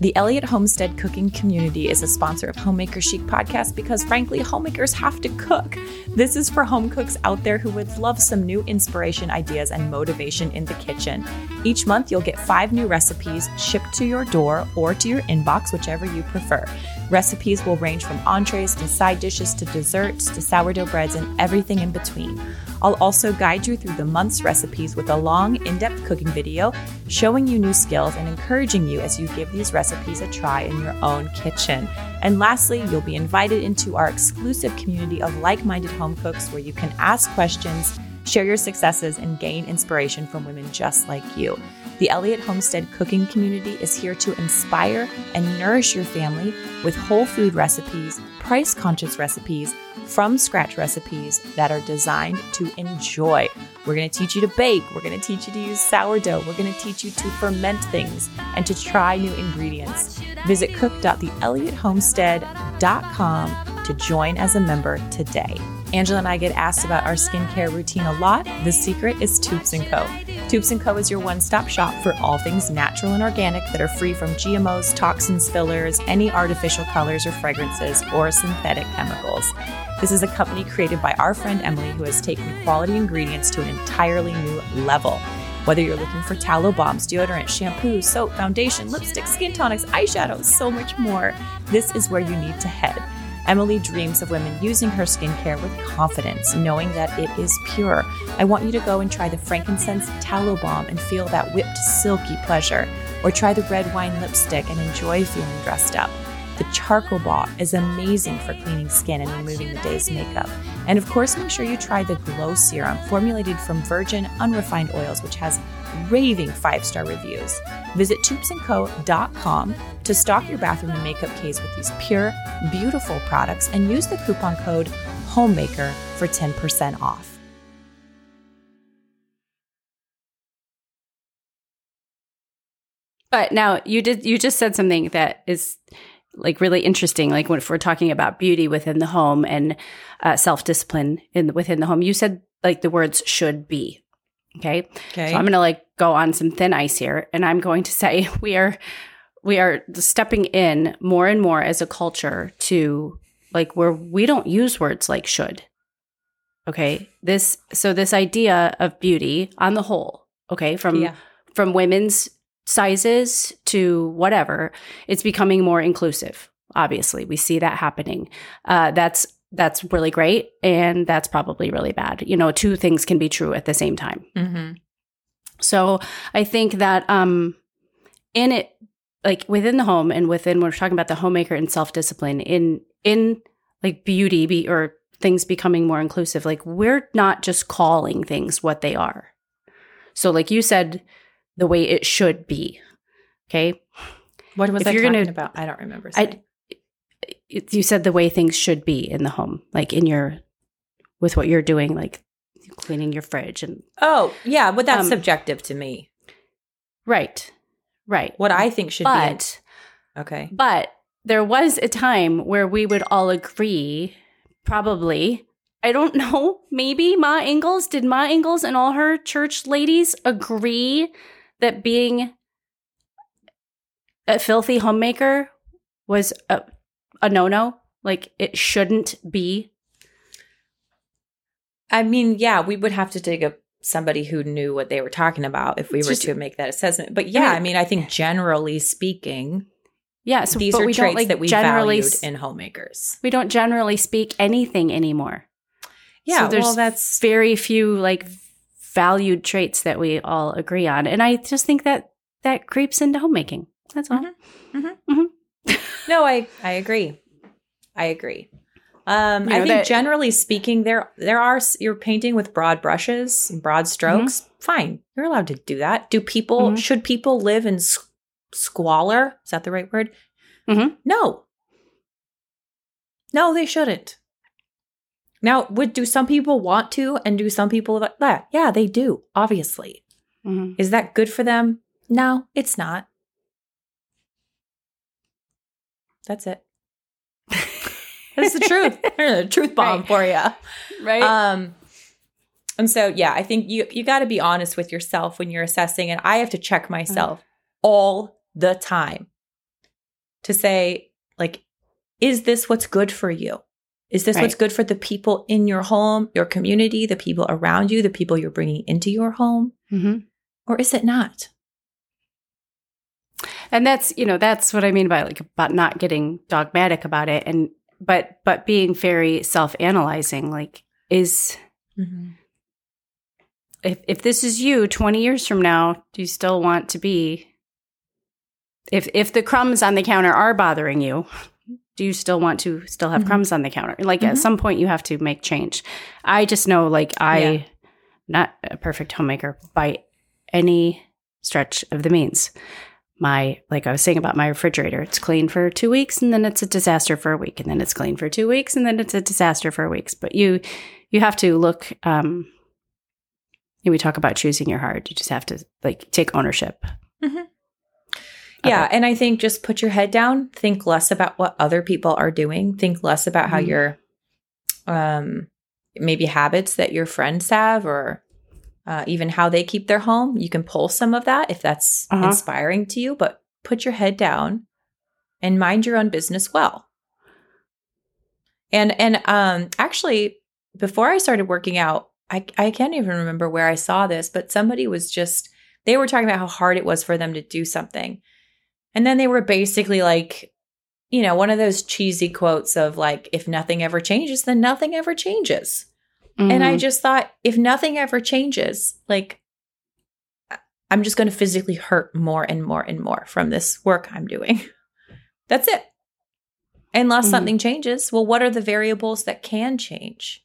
Speaker 2: The Elliott Homestead Cooking Community is a sponsor of Homemaker Chic podcast because, frankly, homemakers have to cook. This is for home cooks out there who would love some new inspiration, ideas, and motivation in the kitchen. Each month, you'll get five new recipes shipped to your door or to your inbox, whichever you prefer. Recipes will range from entrees to side dishes to desserts to sourdough breads and everything in between. I'll also guide you through the month's recipes with a long, in depth cooking video showing you new skills and encouraging you as you give these recipes a try in your own kitchen. And lastly, you'll be invited into our exclusive community of like minded home cooks where you can ask questions, share your successes, and gain inspiration from women just like you. The Elliott Homestead Cooking Community is here to inspire and nourish your family with whole food recipes, price conscious recipes, from scratch recipes that are designed to enjoy. We're going to teach you to bake, we're going to teach you to use sourdough, we're going to teach you to ferment things and to try new ingredients. Visit cook.theelliottHomestead.com to join as a member today. Angela and I get asked about our skincare routine a lot. The secret is Toups & Co. Toups & Co. is your one-stop shop for all things natural and organic that are free from GMOs, toxins, fillers, any artificial colors or fragrances, or synthetic chemicals. This is a company created by our friend Emily who has taken quality ingredients to an entirely new level. Whether you're looking for tallow bombs, deodorant, shampoo, soap, foundation, lipstick, skin tonics, eyeshadows, so much more, this is where you need to head. Emily dreams of women using her skincare with confidence, knowing that it is pure. I want you to go and try the frankincense tallow balm and feel that whipped, silky pleasure, or try the red wine lipstick and enjoy feeling dressed up. The charcoal bar is amazing for cleaning skin and removing the day's makeup. And of course, make sure you try the Glow Serum, formulated from virgin, unrefined oils, which has raving five star reviews. Visit toupsandco.com to stock your bathroom and makeup case with these pure, beautiful products and use the coupon code HOMEMAKER for 10% off.
Speaker 1: But now you did you just said something that is like really interesting. Like when if we're talking about beauty within the home and uh, self discipline in within the home, you said like the words should be. Okay.
Speaker 2: Okay.
Speaker 1: So I'm going to like go on some thin ice here and I'm going to say we are we are stepping in more and more as a culture to like where we don't use words like should. Okay? This so this idea of beauty on the whole, okay, from
Speaker 2: yeah.
Speaker 1: from women's sizes to whatever, it's becoming more inclusive. Obviously, we see that happening. Uh, that's that's really great, and that's probably really bad. You know, two things can be true at the same time.
Speaker 2: Mm-hmm.
Speaker 1: So I think that um, in it, like within the home and within when we're talking about the homemaker and self discipline in in like beauty be, or things becoming more inclusive, like we're not just calling things what they are. So, like you said, the way it should be. Okay,
Speaker 2: What was
Speaker 1: If
Speaker 2: I
Speaker 1: you're
Speaker 2: talking
Speaker 1: gonna-
Speaker 2: about? I don't remember.
Speaker 1: I-
Speaker 2: saying.
Speaker 1: It- you said the way things should be in the home, like in your with what you're doing, like cleaning your fridge and
Speaker 2: oh, yeah, but that's
Speaker 1: Um,
Speaker 2: subjective to me.
Speaker 1: right, right.
Speaker 2: What I think should be.
Speaker 1: but
Speaker 2: be. Okay.
Speaker 1: But there was a time where we would all agree, probably. I don't know. Maybe Ma Ingalls, did Ma Ingalls and all her church ladies agree that being a filthy homemaker was a, a no no? Like it shouldn't be?
Speaker 2: I mean, yeah, we would have to dig up somebody who knew what they were talking about if we
Speaker 1: It's
Speaker 2: were
Speaker 1: just-
Speaker 2: to make that assessment. But yeah,
Speaker 1: mean-
Speaker 2: I mean, I think generally speaking,
Speaker 1: Yeah. So
Speaker 2: these are
Speaker 1: we
Speaker 2: traits
Speaker 1: like
Speaker 2: that we
Speaker 1: generally
Speaker 2: valued in homemakers.
Speaker 1: we don't generally speak anything anymore.
Speaker 2: Yeah,
Speaker 1: so there's
Speaker 2: well, that's
Speaker 1: very few like valued traits that we all agree on, and I just think that that creeps into homemaking. That's all.
Speaker 2: Mhm. No, I I agree. I agree. Um,
Speaker 1: You
Speaker 2: I think
Speaker 1: that-
Speaker 2: generally speaking, there there are you're painting with broad brushes, and broad strokes. Fine, you're allowed to do that. Do people
Speaker 1: Mhm.
Speaker 2: should people live in squalor? Is that the right word?
Speaker 1: Mhm.
Speaker 2: No, no, they shouldn't. Now, would do some people want to, and do some people that? Yeah, they do. Obviously,
Speaker 1: Mhm.
Speaker 2: is that good for them? No, it's not. That's it. That's the truth. the truth bomb
Speaker 1: Right.
Speaker 2: for you.
Speaker 1: right?
Speaker 2: Um, and so yeah, I think you you got to be honest with yourself when you're assessing, and I have to check myself all the time to say like, is this what's good for you? Is this what's good for the people in your home, your community, the people around you, the people you're bringing into your home,
Speaker 1: hmm
Speaker 2: or is it not?
Speaker 1: And that's you know that's what i mean by like about not getting dogmatic about it and but but being very self-analyzing like is if if this is you 20 years from now do you still want to be if if the crumbs on the counter are bothering you do you still want to still have
Speaker 2: Mhm.
Speaker 1: crumbs on the counter like
Speaker 2: Mhm.
Speaker 1: at some point you have to make change i just know like i
Speaker 2: Yeah.
Speaker 1: not a perfect homemaker by any stretch of the means my like i was saying about my refrigerator it's clean for two weeks and then it's a disaster for a week and then it's clean for two weeks and then it's a disaster for weeks but you you have to look um we talk about choosing your heart you just have to like take ownership
Speaker 2: Mhm. Yeah.
Speaker 1: Okay.
Speaker 2: And I think just put your head down, think less about what other people are doing, think less about how
Speaker 1: Mhm.
Speaker 2: your um maybe habits that your friends have or uh, even how they keep their home. You can pull some of that if that's
Speaker 1: Uh-huh.
Speaker 2: inspiring to you, but put your head down and mind your own business well. And and um actually before I started working out, I I can't even remember where I saw this, but somebody was just they were talking about how hard it was for them to do something. And then they were basically like, you know, one of those cheesy quotes of like, if nothing ever changes, then nothing ever changes. And I
Speaker 1: Mhm.
Speaker 2: just thought, if nothing ever changes, like, I'm just going to physically hurt more and more and more from this work I'm doing. That's it. Unless
Speaker 1: Mhm.
Speaker 2: something changes, well, what are the variables that can change?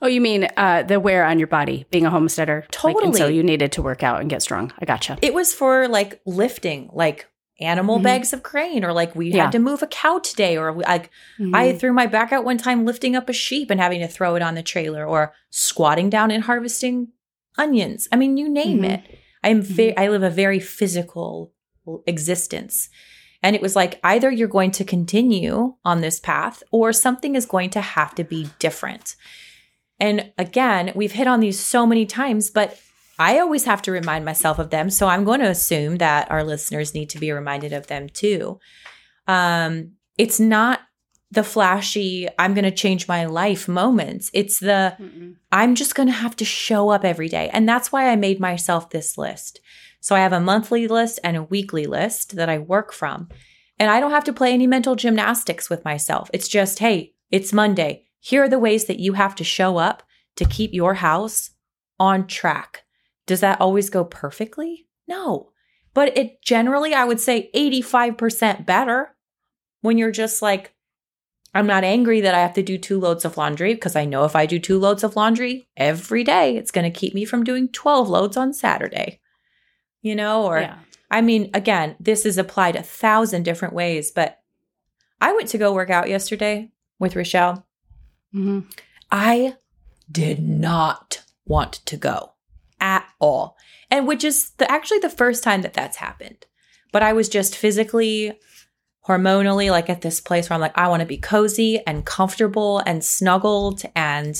Speaker 1: oh you mean uh the wear on your body being a homesteader Like, and so
Speaker 2: Totally.
Speaker 1: you needed to work out and get strong i gotcha
Speaker 2: It was for like lifting, like animal
Speaker 1: Mhm.
Speaker 2: bags of grain, or like we
Speaker 1: Yeah.
Speaker 2: had to move a cow today, or like I
Speaker 1: Mhm.
Speaker 2: threw my back out one time lifting up a sheep and having to throw it on the trailer, or squatting down and harvesting onions. I mean, you name
Speaker 1: Mhm.
Speaker 2: it. I'm ve- I live a very physical existence. And it was like either you're going to continue on this path or something is going to have to be different. And again, we've hit on these so many times, but I always have to remind myself of them. So I'm going to assume that our listeners need to be reminded of them too. Um, it's not the flashy, I'm going to change my life moments. It's the,
Speaker 1: Mm-mm.
Speaker 2: I'm just going to have to show up every day. And that's why I made myself this list. So I have a monthly list and a weekly list that I work from. And I don't have to play any mental gymnastics with myself. It's just, hey, it's Monday. Here are the ways that you have to show up to keep your house on track. Does that always go perfectly? No. But it generally, I would say 85% better when you're just like, I'm not angry that I have to do two loads of laundry because I know if I do two loads of laundry every day, it's going to keep me from doing 12 loads on Saturday. You know, or
Speaker 1: yeah
Speaker 2: I mean, again, this is applied a thousand different ways, but I went to go work out yesterday with Rochelle.
Speaker 1: Mhm.
Speaker 2: I did not want to go all. And which is the, actually the first time that that's happened. But I was just physically, hormonally, like at this place where I'm like, I want to be cozy and comfortable and snuggled. And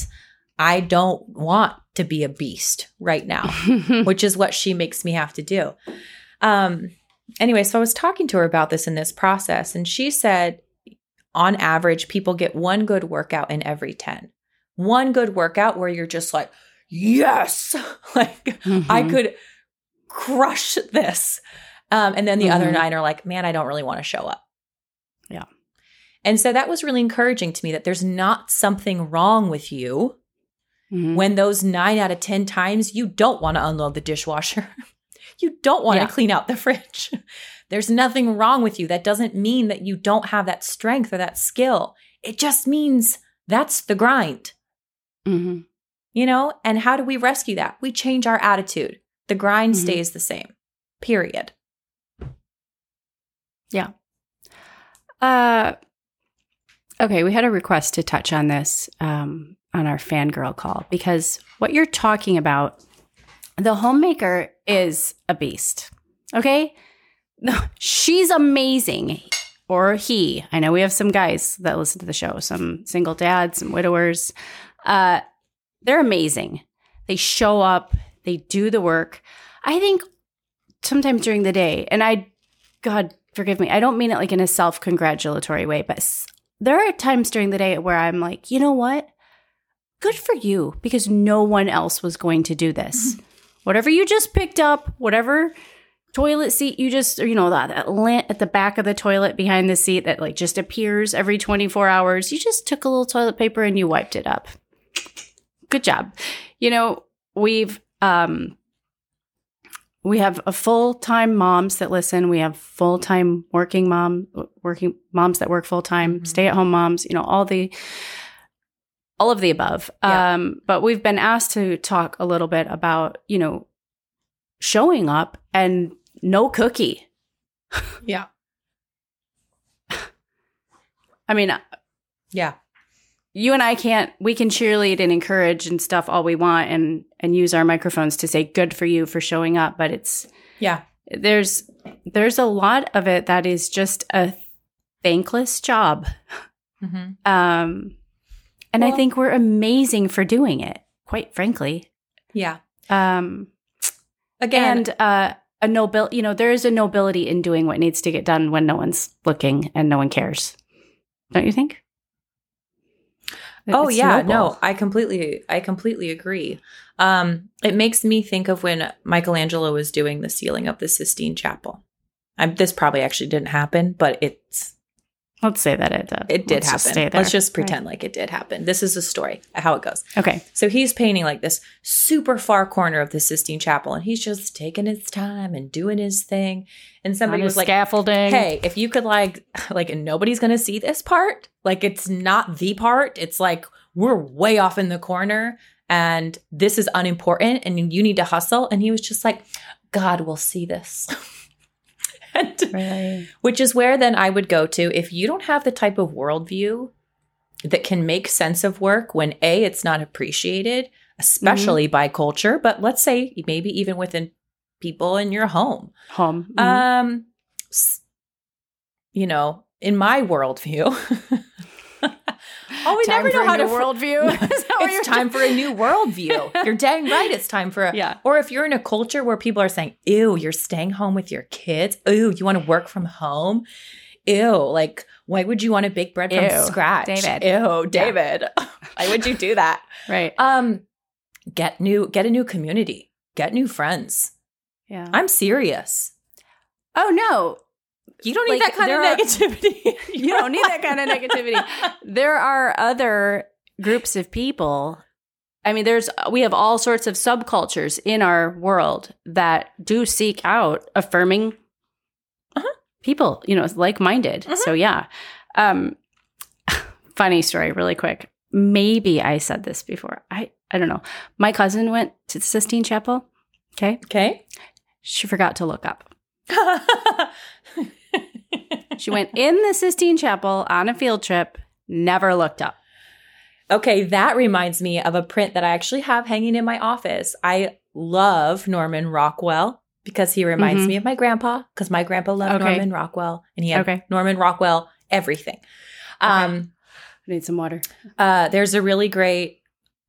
Speaker 2: I don't want to be a beast right now which is what she makes me have to do. Um, anyway, so I was talking to her about this in this process, and she said, on average, people get one good workout in every 10. One good workout where you're just like, yes, like I
Speaker 1: Mhm.
Speaker 2: could crush this. Um, and then the other
Speaker 1: Mhm.
Speaker 2: nine are like, man, I don't really want to show up.
Speaker 1: Yeah.
Speaker 2: And so that was really encouraging to me that there's not something wrong with you
Speaker 1: Mhm.
Speaker 2: when those nine out of 10 times you don't want to unload the dishwasher. you don't want
Speaker 1: Yeah.
Speaker 2: to clean out the fridge. There's nothing wrong with you. That doesn't mean that you don't have that strength or that skill. It just means that's the grind,
Speaker 1: Mhm.
Speaker 2: You know? And how do we rescue that? We change our attitude. The grind
Speaker 1: Mhm.
Speaker 2: stays the same, period. Yeah.
Speaker 1: Uh, okay, we had a request to touch on this um, on our fangirl call because what you're talking about, the homemaker is a beast. Okay, No, she's amazing. or he, I know we have some guys that listen to the show, some single dads, some widowers. Uh, they're amazing. They show up, they do the work. I think sometimes during the day, and I, God forgive me, I don't mean it like in a self congratulatory way, but there are times during the day where I'm like, you know what? Good for you because no one else was going to do this. Mm-hmm. Whatever you just picked up, whatever toilet seat you just, or, you know, that, that lint at the back of the toilet behind the seat that like just appears every 24 hours, you just took a little toilet paper and you wiped it up. Good job. You know, we've, um, we have a full-time moms that listen we have full-time working mom working moms that work full-time
Speaker 2: Mhm.
Speaker 1: stay-at-home moms you know all the all of the above
Speaker 2: Yeah.
Speaker 1: um but we've been asked to talk a little bit about you know showing up and no cookie
Speaker 2: Yeah.
Speaker 1: i mean
Speaker 2: Yeah.
Speaker 1: You and I can't we can cheerlead and encourage and stuff all we want and and use our microphones to say good for you for showing up but it's
Speaker 2: Yeah.
Speaker 1: there's there's a lot of it that is just a thankless job
Speaker 2: hmm
Speaker 1: um and i think we're amazing for doing it quite frankly
Speaker 2: Yeah.
Speaker 1: um
Speaker 2: Again,
Speaker 1: and uh a nobil you know there is a nobility in doing what needs to get done when no one's looking and no one cares don't you think
Speaker 2: Oh yeah,
Speaker 1: noble.
Speaker 2: no, I completely I completely agree. Um it makes me think of when Michelangelo was doing the ceiling of the Sistine Chapel. i this probably actually didn't happen, but it's
Speaker 1: let's say that it did
Speaker 2: it did
Speaker 1: Let's just
Speaker 2: happen.
Speaker 1: there.
Speaker 2: Let's just
Speaker 1: Right.
Speaker 2: pretend like it did happen. This is the story, how it goes.
Speaker 1: okay
Speaker 2: So he's painting like this super far corner of the Sistine Chapel and he's just taking his time and doing his thing. And somebody was like,
Speaker 1: scaffolding
Speaker 2: hey, if you could like like nobody's gonna see this part, like it's not the part. It's like we're way off in the corner and this is unimportant and you need to hustle. And he was just like, God will see this.
Speaker 1: really
Speaker 2: which is where then I would go to if you don't have the type of worldview that can make sense of work when A, it's not appreciated, especially by culture, but let's say maybe even within people in your home.
Speaker 1: home Mhm.
Speaker 2: Um, you know, in my worldview, oh, we
Speaker 1: Time
Speaker 2: never know how to
Speaker 1: worldview Is that what you're
Speaker 2: it's time for a new worldview. You're dang right. It's time for a
Speaker 1: Yeah.
Speaker 2: Or if you're in a culture where people are saying, "Ew, you're staying home with your kids. Ew, you want to work from home. Ew, like why would you want to bake bread from
Speaker 1: Ew,
Speaker 2: scratch?
Speaker 1: David.
Speaker 2: Ew, David. why would you do that?
Speaker 1: right
Speaker 2: Um, get new, get a new community, get new friends.
Speaker 1: yeah
Speaker 2: I'm serious.
Speaker 1: oh no
Speaker 2: You don't need
Speaker 1: Like,
Speaker 2: that kind of
Speaker 1: are-
Speaker 2: negativity.
Speaker 1: you don't need that kind of negativity. There are other groups of people. I mean there's we have all sorts of subcultures in our world that do seek out affirming
Speaker 2: Uh-huh.
Speaker 1: people you know like-minded.
Speaker 2: Mhm.
Speaker 1: so yeah. Um funny story really quick. Maybe i said this before. I i don't know. My cousin went to the sistine chapel okay?
Speaker 2: Okay.
Speaker 1: she forgot to look up she went in the sistine chapel on a field trip never looked up
Speaker 2: Okay, that reminds me of a print that I actually have hanging in my office. I love Norman Rockwell because he reminds
Speaker 1: Mhm.
Speaker 2: me of my grandpa because my grandpa loved
Speaker 1: Okay.
Speaker 2: Norman Rockwell and he had
Speaker 1: Okay.
Speaker 2: Norman Rockwell everything. Um
Speaker 1: I need some water.
Speaker 2: uh there's a really great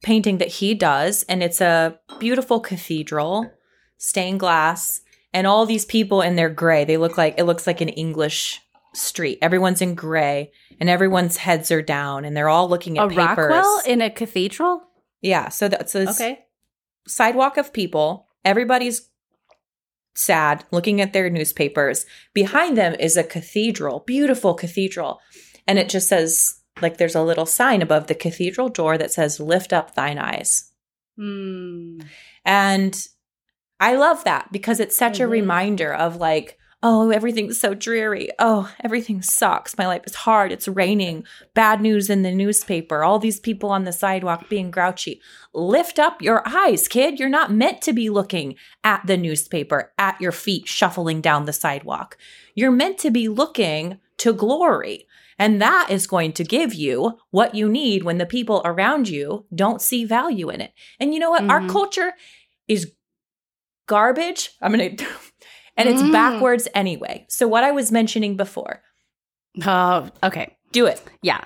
Speaker 2: painting that he does and it's a beautiful cathedral, stained glass and all these people in their gray. They look like it looks like an English street. Everyone's in gray and everyone's heads are down and they're all looking at
Speaker 1: A
Speaker 2: papers.
Speaker 1: Rockwell in a cathedral?
Speaker 2: Yeah, so that's
Speaker 1: Okay.
Speaker 2: sidewalk of people. Everybody's sad, looking at their newspapers. Behind them is a cathedral, beautiful cathedral. And it just says, like, there's a little sign above the cathedral door that says, Lift up thine eyes.
Speaker 1: Hmm.
Speaker 2: And I love that because it's such a
Speaker 1: Mhm.
Speaker 2: reminder of, like, oh, everything's so dreary. Oh, everything sucks. My life is hard. It's raining. Bad news in the newspaper. All these people on the sidewalk being grouchy. Lift up your eyes, kid. You're not meant to be looking at the newspaper, at your feet shuffling down the sidewalk. You're meant to be looking to glory. And that is going to give you what you need when the people around you don't see value in it. And you know what? Our
Speaker 1: Mhm.
Speaker 2: culture is garbage. I'm going to, and it's
Speaker 1: Mm.
Speaker 2: backwards anyway. So, what I was mentioning before,
Speaker 1: Oh, okay.
Speaker 2: Do it.
Speaker 1: Yeah.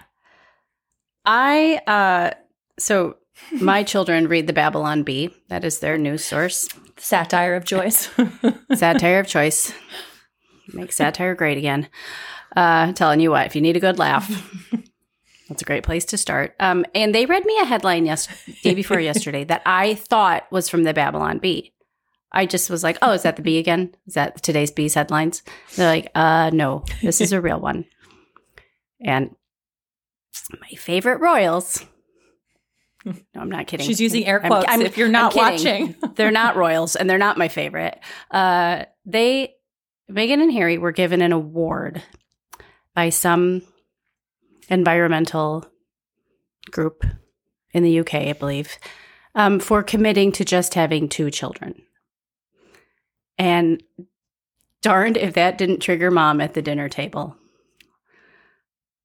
Speaker 1: I uh so my children read the Babylon Bee. That is their news source.
Speaker 2: Satire of choice.
Speaker 1: Satire of choice. Make satire great again. Uh telling you what, if you need a good laugh, that's a great place to start. Um and they read me a headline yes day before yesterday that I thought was from the Babylon Bee. I just was like, "Oh, is that the bee again? Is that today's bees headlines?" They're like, "Uh, no, this is a real one." And my favorite royals. No, I'm not kidding.
Speaker 2: She's using air
Speaker 1: I'm-
Speaker 2: quotes
Speaker 1: I'm-
Speaker 2: if you're not watching.
Speaker 1: they're not royals, and they're not my favorite. Uh, they, Meghan and Harry, were given an award by some environmental group in the UK, I believe, um, for committing to just having two children. And darned if that didn't trigger mom at the dinner table.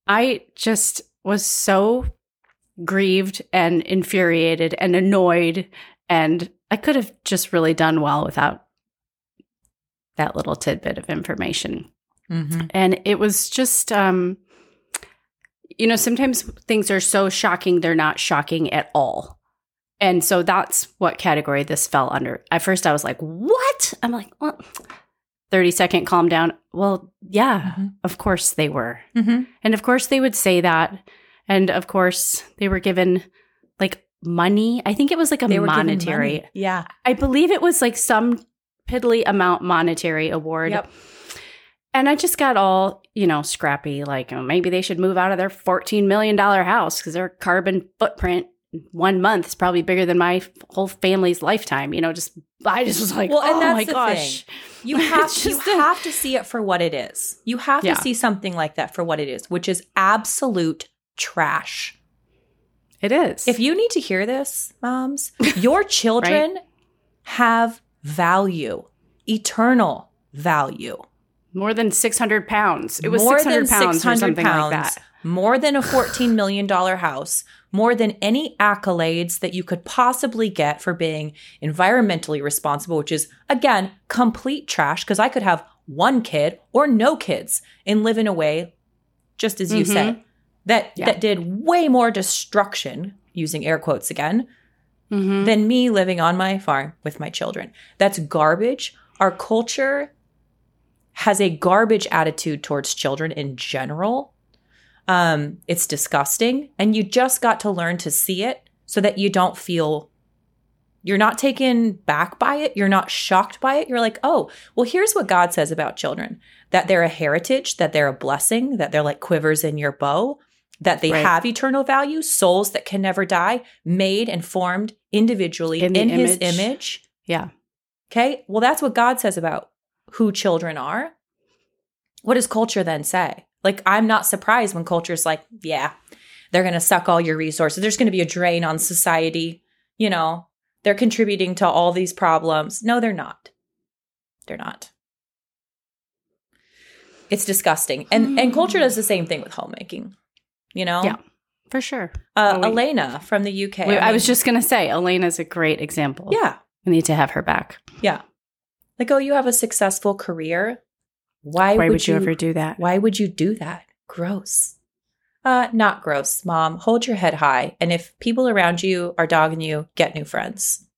Speaker 1: I just was so grieved and infuriated and annoyed. And I could have just really done well without that little tidbit of information.
Speaker 2: Mhm.
Speaker 1: And it was just, um, you know, sometimes things are so shocking, they're not shocking at all. And so that's what category this fell under. At first, I was like, what? I'm like, well, 30 second calm down. Well, yeah,
Speaker 2: Mhm.
Speaker 1: of course they were.
Speaker 2: Mhm.
Speaker 1: And of course they would say that. And of course they were given like money. I think it was like a monetary.
Speaker 2: Yeah.
Speaker 1: I believe it was like some piddly amount monetary award.
Speaker 2: Yep.
Speaker 1: And I just got all, you know, scrappy, like oh, maybe they should move out of their $14 million house because their carbon footprint in one month is probably bigger than my whole family's lifetime. You know, just, I just was like,
Speaker 2: Well, and
Speaker 1: oh
Speaker 2: that's
Speaker 1: my
Speaker 2: the
Speaker 1: gosh.
Speaker 2: You have you
Speaker 1: a-
Speaker 2: have to see it for what it is. You have
Speaker 1: Yeah.
Speaker 2: to see something like that for what it is, which is absolute trash.
Speaker 1: It is.
Speaker 2: If you need to hear this, moms, your children have value, eternal value.
Speaker 1: More than 600 pounds. It was
Speaker 2: more
Speaker 1: 600 pounds
Speaker 2: 600
Speaker 1: or something
Speaker 2: pounds,
Speaker 1: like that.
Speaker 2: More than a $14 million house, more than any accolades that you could possibly get for being environmentally responsible, which is, again, complete trash because I could have one kid or no kids and live in a way, just as you
Speaker 1: Mhm.
Speaker 2: said, that,
Speaker 1: Yeah.
Speaker 2: that did way more destruction, using air quotes again,
Speaker 1: Mhm.
Speaker 2: than me living on my farm with my children. That's garbage. Our culture has a garbage attitude towards children in general. Um, it's disgusting. And you just got to learn to see it so that you don't feel you're not taken back by it. You're not shocked by it. You're like, oh, well, here's what God says about children that they're a heritage, that they're a blessing, that they're like quivers in your bow, that they
Speaker 1: Right.
Speaker 2: have eternal value, souls that can never die, made and formed individually
Speaker 1: In
Speaker 2: in,
Speaker 1: the
Speaker 2: his
Speaker 1: image.
Speaker 2: image.
Speaker 1: Yeah.
Speaker 2: Okay. Well, that's what God says about who children are. What does culture then say? Like, I'm not surprised when culture's like, yeah, they're going to suck all your resources. There's going to be a drain on society. You know, they're contributing to all these problems. No, they're not. They're not. It's disgusting. And and culture does the same thing with homemaking. You know?
Speaker 1: Yeah. For sure.
Speaker 2: Uh,
Speaker 1: Oh.
Speaker 2: Elena from the UK.
Speaker 1: Wait, I, was just going to say, Elena's a great example.
Speaker 2: Yeah.
Speaker 1: We need to have her back.
Speaker 2: Yeah. Like, oh, you have a successful career. Why,
Speaker 1: Why
Speaker 2: would,
Speaker 1: would you ever do that?
Speaker 2: Why would you do that? Gross. Uh, not gross, mom. Hold your head high. And if people around you are dogging you, get new friends.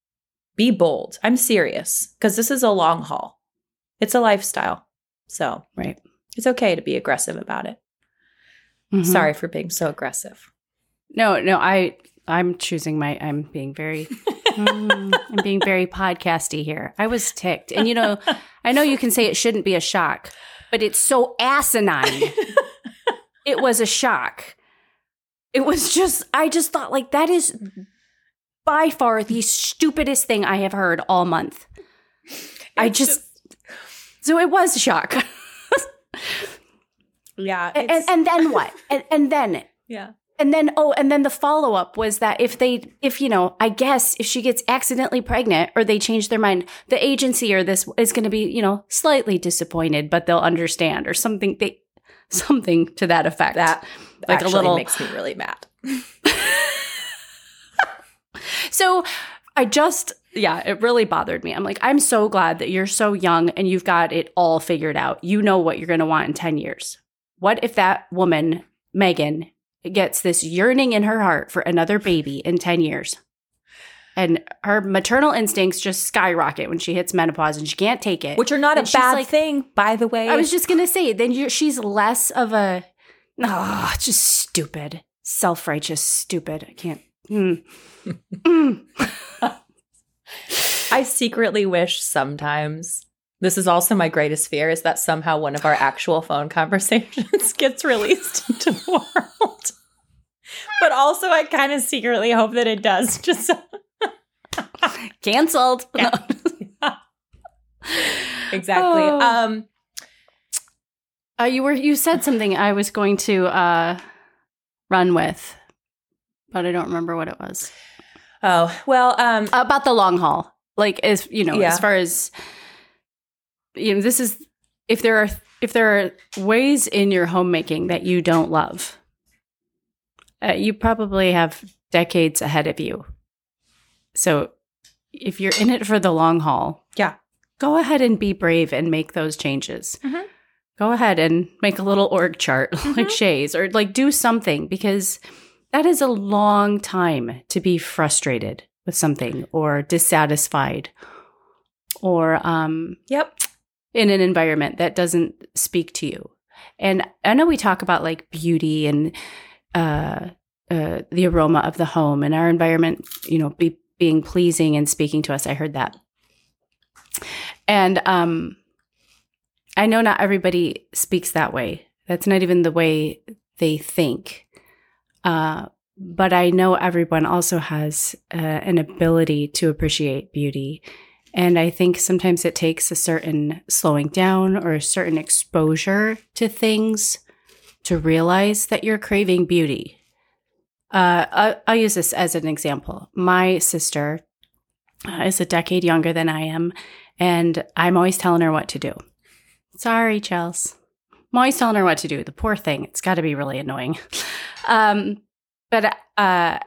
Speaker 2: Be bold. I'm serious because this is a long haul. It's a lifestyle. So
Speaker 1: Right.
Speaker 2: it's okay to be aggressive about it.
Speaker 1: Mhm.
Speaker 2: Sorry for being so aggressive.
Speaker 1: No, no, I I'm choosing my I'm being very mm, I'm being very podcasty here. I was ticked. And you know, I know you can say it shouldn't be a shock, but it's so asinine. it was a shock. It was just I just thought like that is by far the stupidest thing I have heard all month. I
Speaker 2: It's
Speaker 1: just, so it was a shock.
Speaker 2: yeah.
Speaker 1: and, and then what? And, and then
Speaker 2: yeah.
Speaker 1: And then oh, and then the follow up was that if they if you know, I guess if she gets accidentally pregnant or they change their mind, the agency or this is going to be, you know, slightly disappointed, but they'll understand or something they something to that effect.
Speaker 2: That
Speaker 1: Like a
Speaker 2: actually
Speaker 1: little-
Speaker 2: makes me really mad.
Speaker 1: So I just yeah, it really bothered me. I'm like, I'm so glad that you're so young and you've got it all figured out. You know what you're going to want in 10 years. What if that woman, Meghan, gets this yearning in her heart for another baby in 10 years? And her maternal instincts just skyrocket when she hits menopause and she can't take it.
Speaker 2: Which are not
Speaker 1: And
Speaker 2: a bad
Speaker 1: like-
Speaker 2: thing, by the way.
Speaker 1: I was just gonna say, then you're, she's less of a, oh, just stupid, self righteous, stupid. I can't. Mm. Mm.
Speaker 2: I secretly wish sometimes this is also my greatest fear is that somehow one of our actual phone conversations gets released into the world. But also I kind of secretly hope that it does just so
Speaker 1: Cancelled.
Speaker 2: Yeah. Exactly.
Speaker 1: Oh.
Speaker 2: Um
Speaker 1: Uh, you were you said something I was going to uh, run with, but I don't remember what it was
Speaker 2: oh, well, um
Speaker 1: about the long haul. Like as you know,
Speaker 2: Yeah.
Speaker 1: as far as you know, this is if there are if there are ways in your homemaking that you don't love, uh, you probably have decades ahead of you. So if you're in it for the long haul,
Speaker 2: Yeah.
Speaker 1: go ahead and be brave and make those changes.
Speaker 2: Mhm.
Speaker 1: Go ahead and make a little org chart like
Speaker 2: Mhm.
Speaker 1: Shaye's or like do something because that is a long time to be frustrated with something or dissatisfied or um
Speaker 2: yep.
Speaker 1: In an environment that doesn't speak to you. And I know we talk about like beauty and uh, uh, the aroma of the home and our environment, you know, be, being pleasing and speaking to us. I heard that. And um, I know not everybody speaks that way. That's not even the way they think. Uh, but I know everyone also has uh, an ability to appreciate beauty. And I think sometimes it takes a certain slowing down or a certain exposure to things to realize that you're craving beauty. Uh, I'll, use this as an example. My sister uh, is a decade younger than I am, and I'm always telling her what to do. Sorry, Chels. I'm always telling her what to do. The poor thing. It's got to be really annoying. Um, but uh,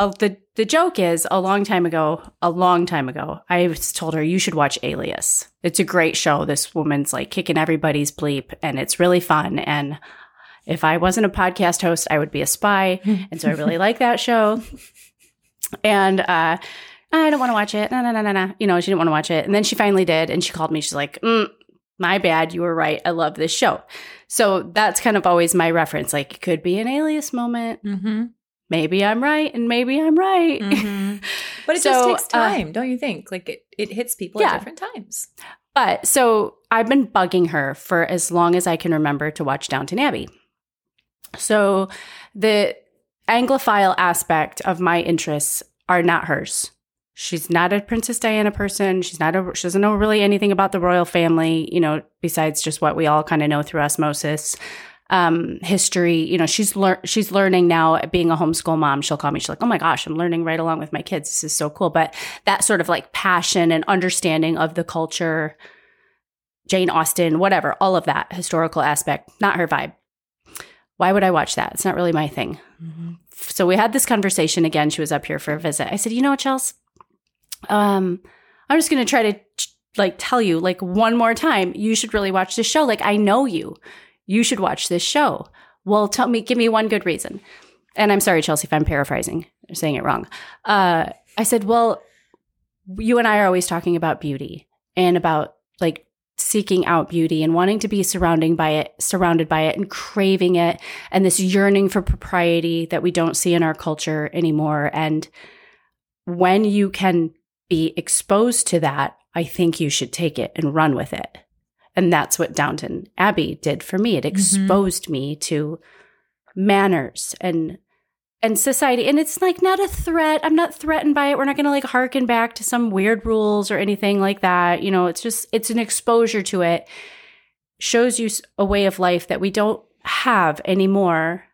Speaker 1: uh, the the joke is a long time ago, a long time ago, I told her you should watch Alias. It's a great show. This woman's like kicking everybody's bleep, and it's really fun. And if I wasn't a podcast host, I would be a spy, and so I really like that show. And uh, I don't want to watch it. No, no, no, no, no. You know, she didn't want to watch it, and then she finally did, and she called me. She's like, mm, "My bad. You were right. I love this show." So that's kind of always my reference. Like, it could be an Alias moment.
Speaker 2: Mm-hmm.
Speaker 1: Maybe I'm right, and maybe I'm right.
Speaker 2: Mm-hmm. But it
Speaker 1: So,
Speaker 2: just takes
Speaker 1: uh,
Speaker 2: time, don't you think? Like it, it hits people
Speaker 1: Yeah.
Speaker 2: at different times.
Speaker 1: But so I've been bugging her for as long as I can remember to watch Downton Abbey. So the Anglophile aspect of my interests are not hers. She's not a Princess Diana person. She's not a, she doesn't know really anything about the royal family, you know, besides just what we all kind of know through osmosis. Um, history, you know, she's lear- she's learning now being a homeschool mom. She'll call me. She's like, "Oh my gosh, I'm learning right along with my kids. This is so cool." But that sort of like passion and understanding of the culture, Jane Austen, whatever, all of that historical aspect, not her vibe. Why would I watch that? It's not really my thing. So we had this conversation again. She was up here for a visit. I said, you know what, Chels? Um, I'm just going to try to like tell you like one more time, you should really watch this show. Like I know you. You should watch this show. Well, tell me, give me one good reason. And I'm sorry, Chelsea, if I'm paraphrasing or saying it wrong. Uh, I said, well, you and I are always talking about beauty and about like seeking out beauty and wanting to be surrounding by it, surrounded by it and craving it and this yearning for propriety that we don't see in our culture anymore. And when you can be exposed to that, I think you should take it and run with it. And that's what Downton Abbey did for me. It exposed me to manners and and society. And it's like not a threat. I'm not threatened by it. We're not going to like harken back to some weird rules or anything like that. You know it's just it's an exposure to it. Shows you a way of life that we don't have anymore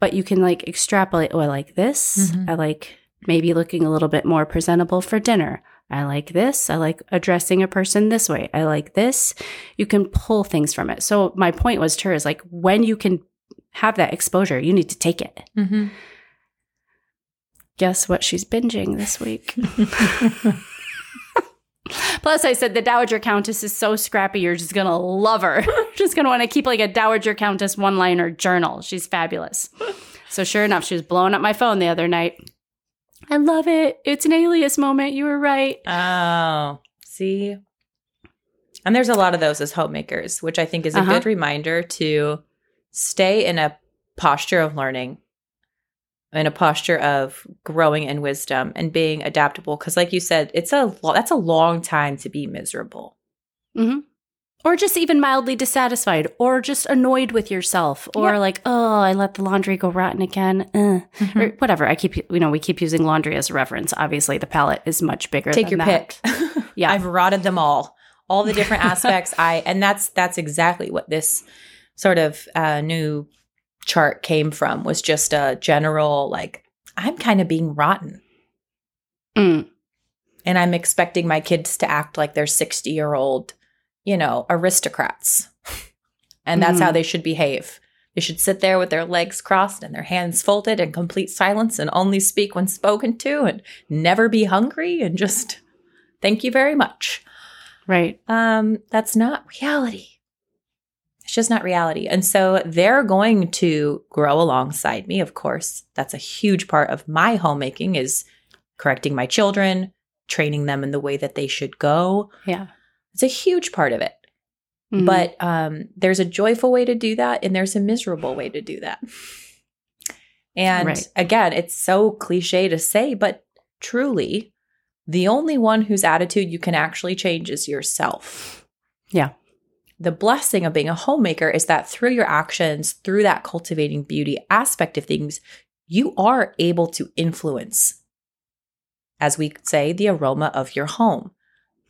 Speaker 1: but you can like extrapolate oh i like this.
Speaker 2: Mhm.
Speaker 1: i like maybe looking a little bit more presentable for dinner i like this i like addressing a person this way i like this you can pull things from it so my point was to her is like when you can have that exposure you need to take it
Speaker 2: Mm-hmm.
Speaker 1: guess what she's binging this week Plus, I said the Dowager Countess is so scrappy, you're just gonna love her. just gonna want to keep like a Dowager Countess one liner journal. She's fabulous. So, sure enough, she was blowing up my phone the other night. I love it. It's an alias moment. You were right.
Speaker 2: Oh, see? And there's a lot of those as homemakers, which I think is a
Speaker 1: Uh-huh.
Speaker 2: good reminder to stay in a posture of learning, in a posture of growing in wisdom and being adaptable. Because, like you said, it's a lo- that's a long time to be miserable.
Speaker 1: hmm Or just even mildly dissatisfied, or just annoyed with yourself, or
Speaker 2: Yep.
Speaker 1: like, oh, I let the laundry go rotten again, uh, or whatever. I keep, you know, we keep using laundry as a reference. Obviously, the palette is much bigger.
Speaker 2: Take
Speaker 1: than
Speaker 2: your
Speaker 1: that.
Speaker 2: pick.
Speaker 1: Yeah.
Speaker 2: I've rotted them all. All the different aspects. I and that's that's exactly what this sort of uh, new chart came from. Was just a general like I'm kind of being rotten,
Speaker 1: Mm.
Speaker 2: and I'm expecting my kids to act like they're 60 year old, you know, aristocrats, and that's how
Speaker 1: Mhm.
Speaker 2: they should behave. They should sit there with their legs crossed and their hands folded in complete silence and only speak when spoken to and never be hungry and just thank you very much
Speaker 1: Right.
Speaker 2: um, that's not reality. It's just not reality. And so they're going to grow alongside me, of course. That's a huge part of my homemaking is correcting my children, training them in the way that they should go.
Speaker 1: Yeah.
Speaker 2: It's a huge part of it.
Speaker 1: Mhm.
Speaker 2: But um, there's a joyful way to do that, and there's a miserable way to do that. And
Speaker 1: Right.
Speaker 2: again, it's so cliche to say, but truly, the only one whose attitude you can actually change is yourself.
Speaker 1: Yeah.
Speaker 2: The blessing of being a homemaker is that through your actions, through that cultivating beauty aspect of things, you are able to influence, as we say, the aroma of your home.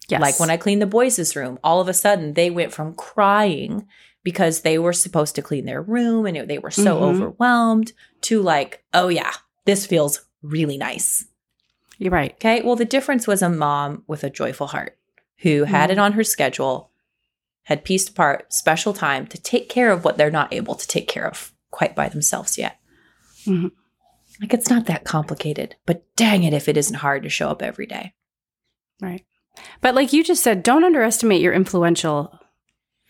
Speaker 1: Yes.
Speaker 2: Like when I cleaned the boys' room, all of a sudden they went from crying because they were supposed to clean their room and it- they were so
Speaker 1: Mhm.
Speaker 2: overwhelmed to like, oh yeah, this feels really nice.
Speaker 1: You're right.
Speaker 2: Okay. Well, the difference was a mom with a joyful heart who had it
Speaker 1: Mhm.
Speaker 2: on her schedule, had pieced apart special time to take care of what they're not able to take care of quite by themselves yet.
Speaker 1: Mhm.
Speaker 2: Like it's not that complicated, but dang it if it isn't hard to show up every day.
Speaker 1: Right. But like you just said, don't underestimate your influential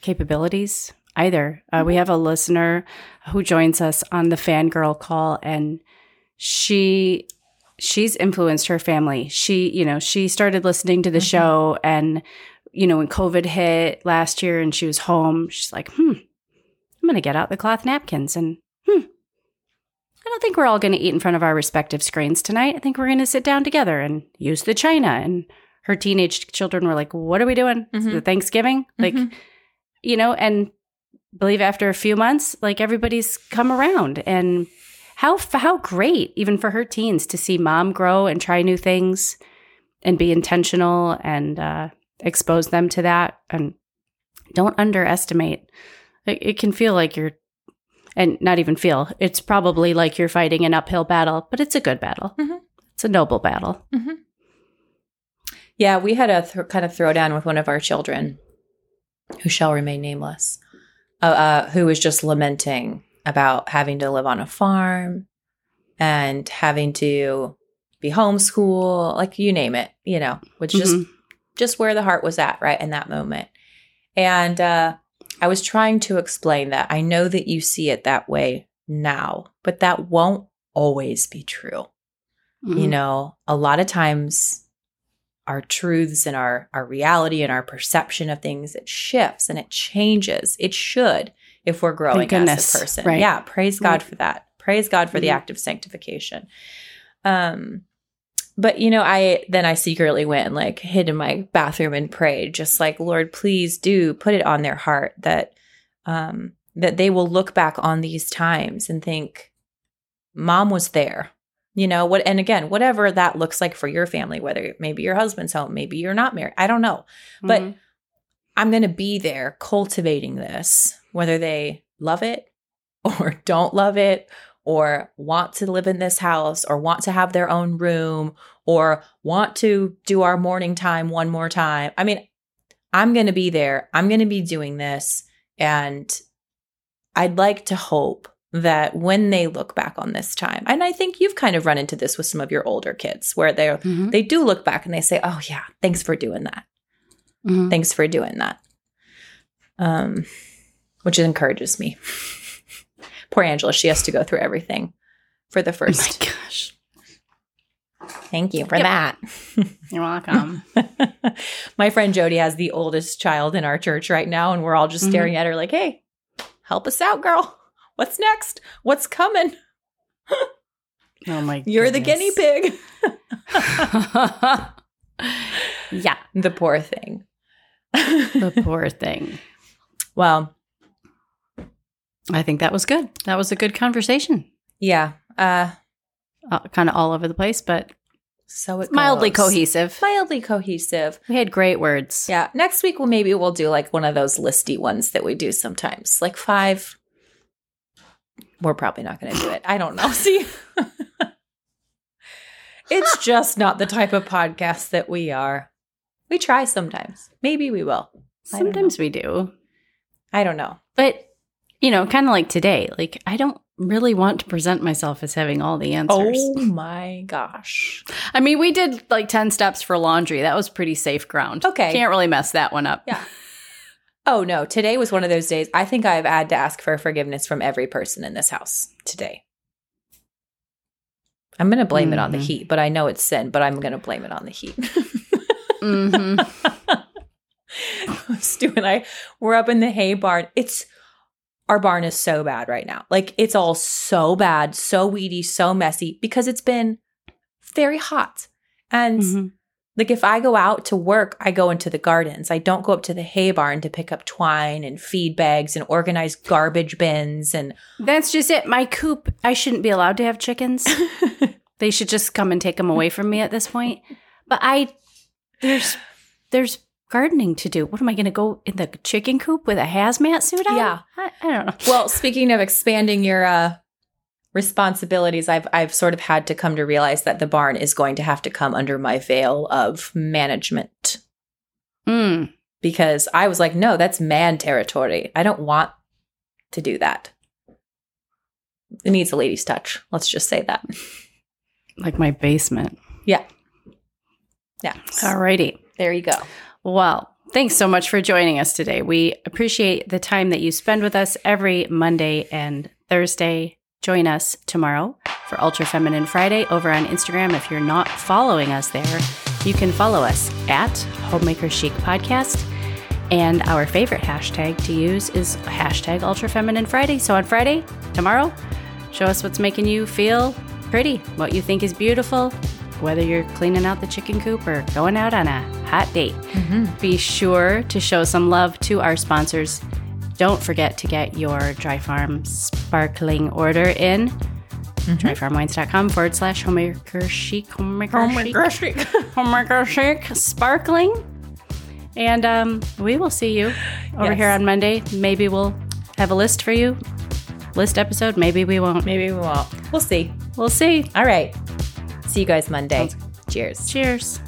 Speaker 1: capabilities either. Uh, we have a listener who joins us on the fangirl call, and she she's influenced her family. She, you know, she started listening to the
Speaker 2: Mhm.
Speaker 1: show, and you know, when COVID hit last year, and she was home, she's like, "Hmm, I'm going to get out the cloth napkins and hmm." I don't think we're all going to eat in front of our respective screens tonight. I think we're going to sit down together and use the china. And her teenage children were like, What are we doing?
Speaker 2: Mhm.
Speaker 1: it Thanksgiving? Like,
Speaker 2: Mhm.
Speaker 1: you know, and believe after a few months, like everybody's come around. And how, how great, even for her teens, to see mom grow and try new things and be intentional and uh, expose them to that. And don't underestimate. It, it can feel like you're, and not even feel, it's probably like you're fighting an uphill battle, but it's a good battle.
Speaker 2: Mhm.
Speaker 1: It's a noble battle.
Speaker 2: Yeah, we had a th- kind of throwdown with one of our children, who shall remain nameless, uh, uh, who was just lamenting about having to live on a farm and having to be homeschool, like you name it, you know, which just
Speaker 1: Mhm.
Speaker 2: just where the heart was at right in that moment. And uh, I was trying to explain that I know that you see it that way now, but that won't always be true you
Speaker 1: Mhm.
Speaker 2: know a lot of times our truths and our our reality and our perception of things it shifts and it changes. It should if we're growing as a person.
Speaker 1: Right.
Speaker 2: yeah praise god for that. Praise god for the
Speaker 1: Mhm.
Speaker 2: act of sanctification. Um but you know i then i secretly went and like hid in my bathroom and prayed just like lord please do put it on their heart that um that they will look back on these times and think mom was there you know what and again whatever that looks like for your family whether maybe your husband's home maybe you're not married i don't know. But
Speaker 1: Mhm.
Speaker 2: i'm going to be there cultivating this whether they love it or don't love it or want to live in this house or want to have their own room or want to do our morning time one more time. I mean i'm going to be there. I'm going to be doing this and i'd like to hope that when they look back on this time and i think you've kind of run into this with some of your older kids where they're
Speaker 1: Mhm.
Speaker 2: they do look back and they say oh yeah thanks for doing that
Speaker 1: Mhm.
Speaker 2: Thanks for doing that. Um, which encourages me. Poor Angela, she has to go through everything for the
Speaker 1: Oh
Speaker 2: first.
Speaker 1: my gosh.
Speaker 2: Thank you for
Speaker 1: Yep.
Speaker 2: that.
Speaker 1: You're welcome.
Speaker 2: My friend Jody has the oldest child in our church right now, and we're all just
Speaker 1: Mhm.
Speaker 2: staring at her like, hey, help us out, girl. What's next? What's coming?
Speaker 1: oh my god
Speaker 2: You're the guinea pig.
Speaker 1: yeah,
Speaker 2: the poor thing.
Speaker 1: the poor thing.
Speaker 2: well,
Speaker 1: I think that was good. That was a good conversation.
Speaker 2: yeah. Uh,
Speaker 1: Uh, kind of all over the place, but
Speaker 2: so it
Speaker 1: mildly
Speaker 2: goes.
Speaker 1: cohesive.
Speaker 2: Mildly cohesive.
Speaker 1: We had great words.
Speaker 2: Yeah. Next week, well, maybe we'll do like one of those listy ones that we do sometimes, like five. We're probably not going to do it. I don't know. See, it's just not the type of podcast that we are. We try sometimes. Maybe we will. I don't know.
Speaker 1: Sometimes we do.
Speaker 2: I don't know.
Speaker 1: But, you know, kind of like today, like I don't really want to present myself as having all the answers.
Speaker 2: Oh my gosh.
Speaker 1: I mean, we did like 10 steps for laundry. That was pretty safe ground.
Speaker 2: Okay.
Speaker 1: Can't really mess that one up.
Speaker 2: Yeah. Oh no, today was one of those days. I think I've had to ask for forgiveness from every person in this house today. I'm going to blame it on the
Speaker 1: Mhm.
Speaker 2: heat, but I know it's sin, but I'm going to blame it on the heat.
Speaker 1: hmm
Speaker 2: Stu and I, we're up in the hay barn. It's our barn is so bad right now. Like it's all so bad, so weedy, so messy because it's been very hot. And
Speaker 1: Mhm.
Speaker 2: Like if I go out to work, I go into the gardens. I don't go up to the hay barn to pick up twine and feed bags and organize garbage bins and
Speaker 1: That's just it. My coop, I shouldn't be allowed to have chickens. they should just come and take them away from me at this point. But I, there's, there's gardening to do. What am I going to go in the chicken coop with a hazmat suit on?
Speaker 2: Yeah.
Speaker 1: I, I don't know.
Speaker 2: Well, speaking of expanding your uh, responsibilities, I've I've sort of had to come to realize that the barn is going to have to come under my veil of management
Speaker 1: Mm.
Speaker 2: because I was like, no, that's man territory. I don't want to do that. It needs a lady's touch. Let's just say that.
Speaker 1: Like my basement.
Speaker 2: Yeah. Yeah.
Speaker 1: Alrighty.
Speaker 2: There you go.
Speaker 1: Well, thanks so much for joining us today. We appreciate the time that you spend with us every Monday and Thursday. Join us tomorrow for Ultra Feminine Friday over on Instagram. If you're not following us there, you can follow us at Homemaker Chic Podcast. And our favorite hashtag to use is hashtag Ultra Feminine Friday. So on Friday, tomorrow, show us what's making you feel pretty, what you think is beautiful, whether you're cleaning out the chicken coop or going out on a hot date. Mm-hmm. Be sure to show some love to our sponsors. Don't forget to get your Dry Farm sparkling order in. Dryfarmwines.com forward slash homemaker chic, homemaker homemaker chic, homemaker chic, sparkling. And um, we will see you over
Speaker 2: Yes.
Speaker 1: here on Monday. Maybe we'll have a list for you. List episode. Maybe we won't.
Speaker 2: Maybe we won't. We'll see.
Speaker 1: We'll see.
Speaker 2: All right. See you guys Monday. Cheers.
Speaker 1: Cheers.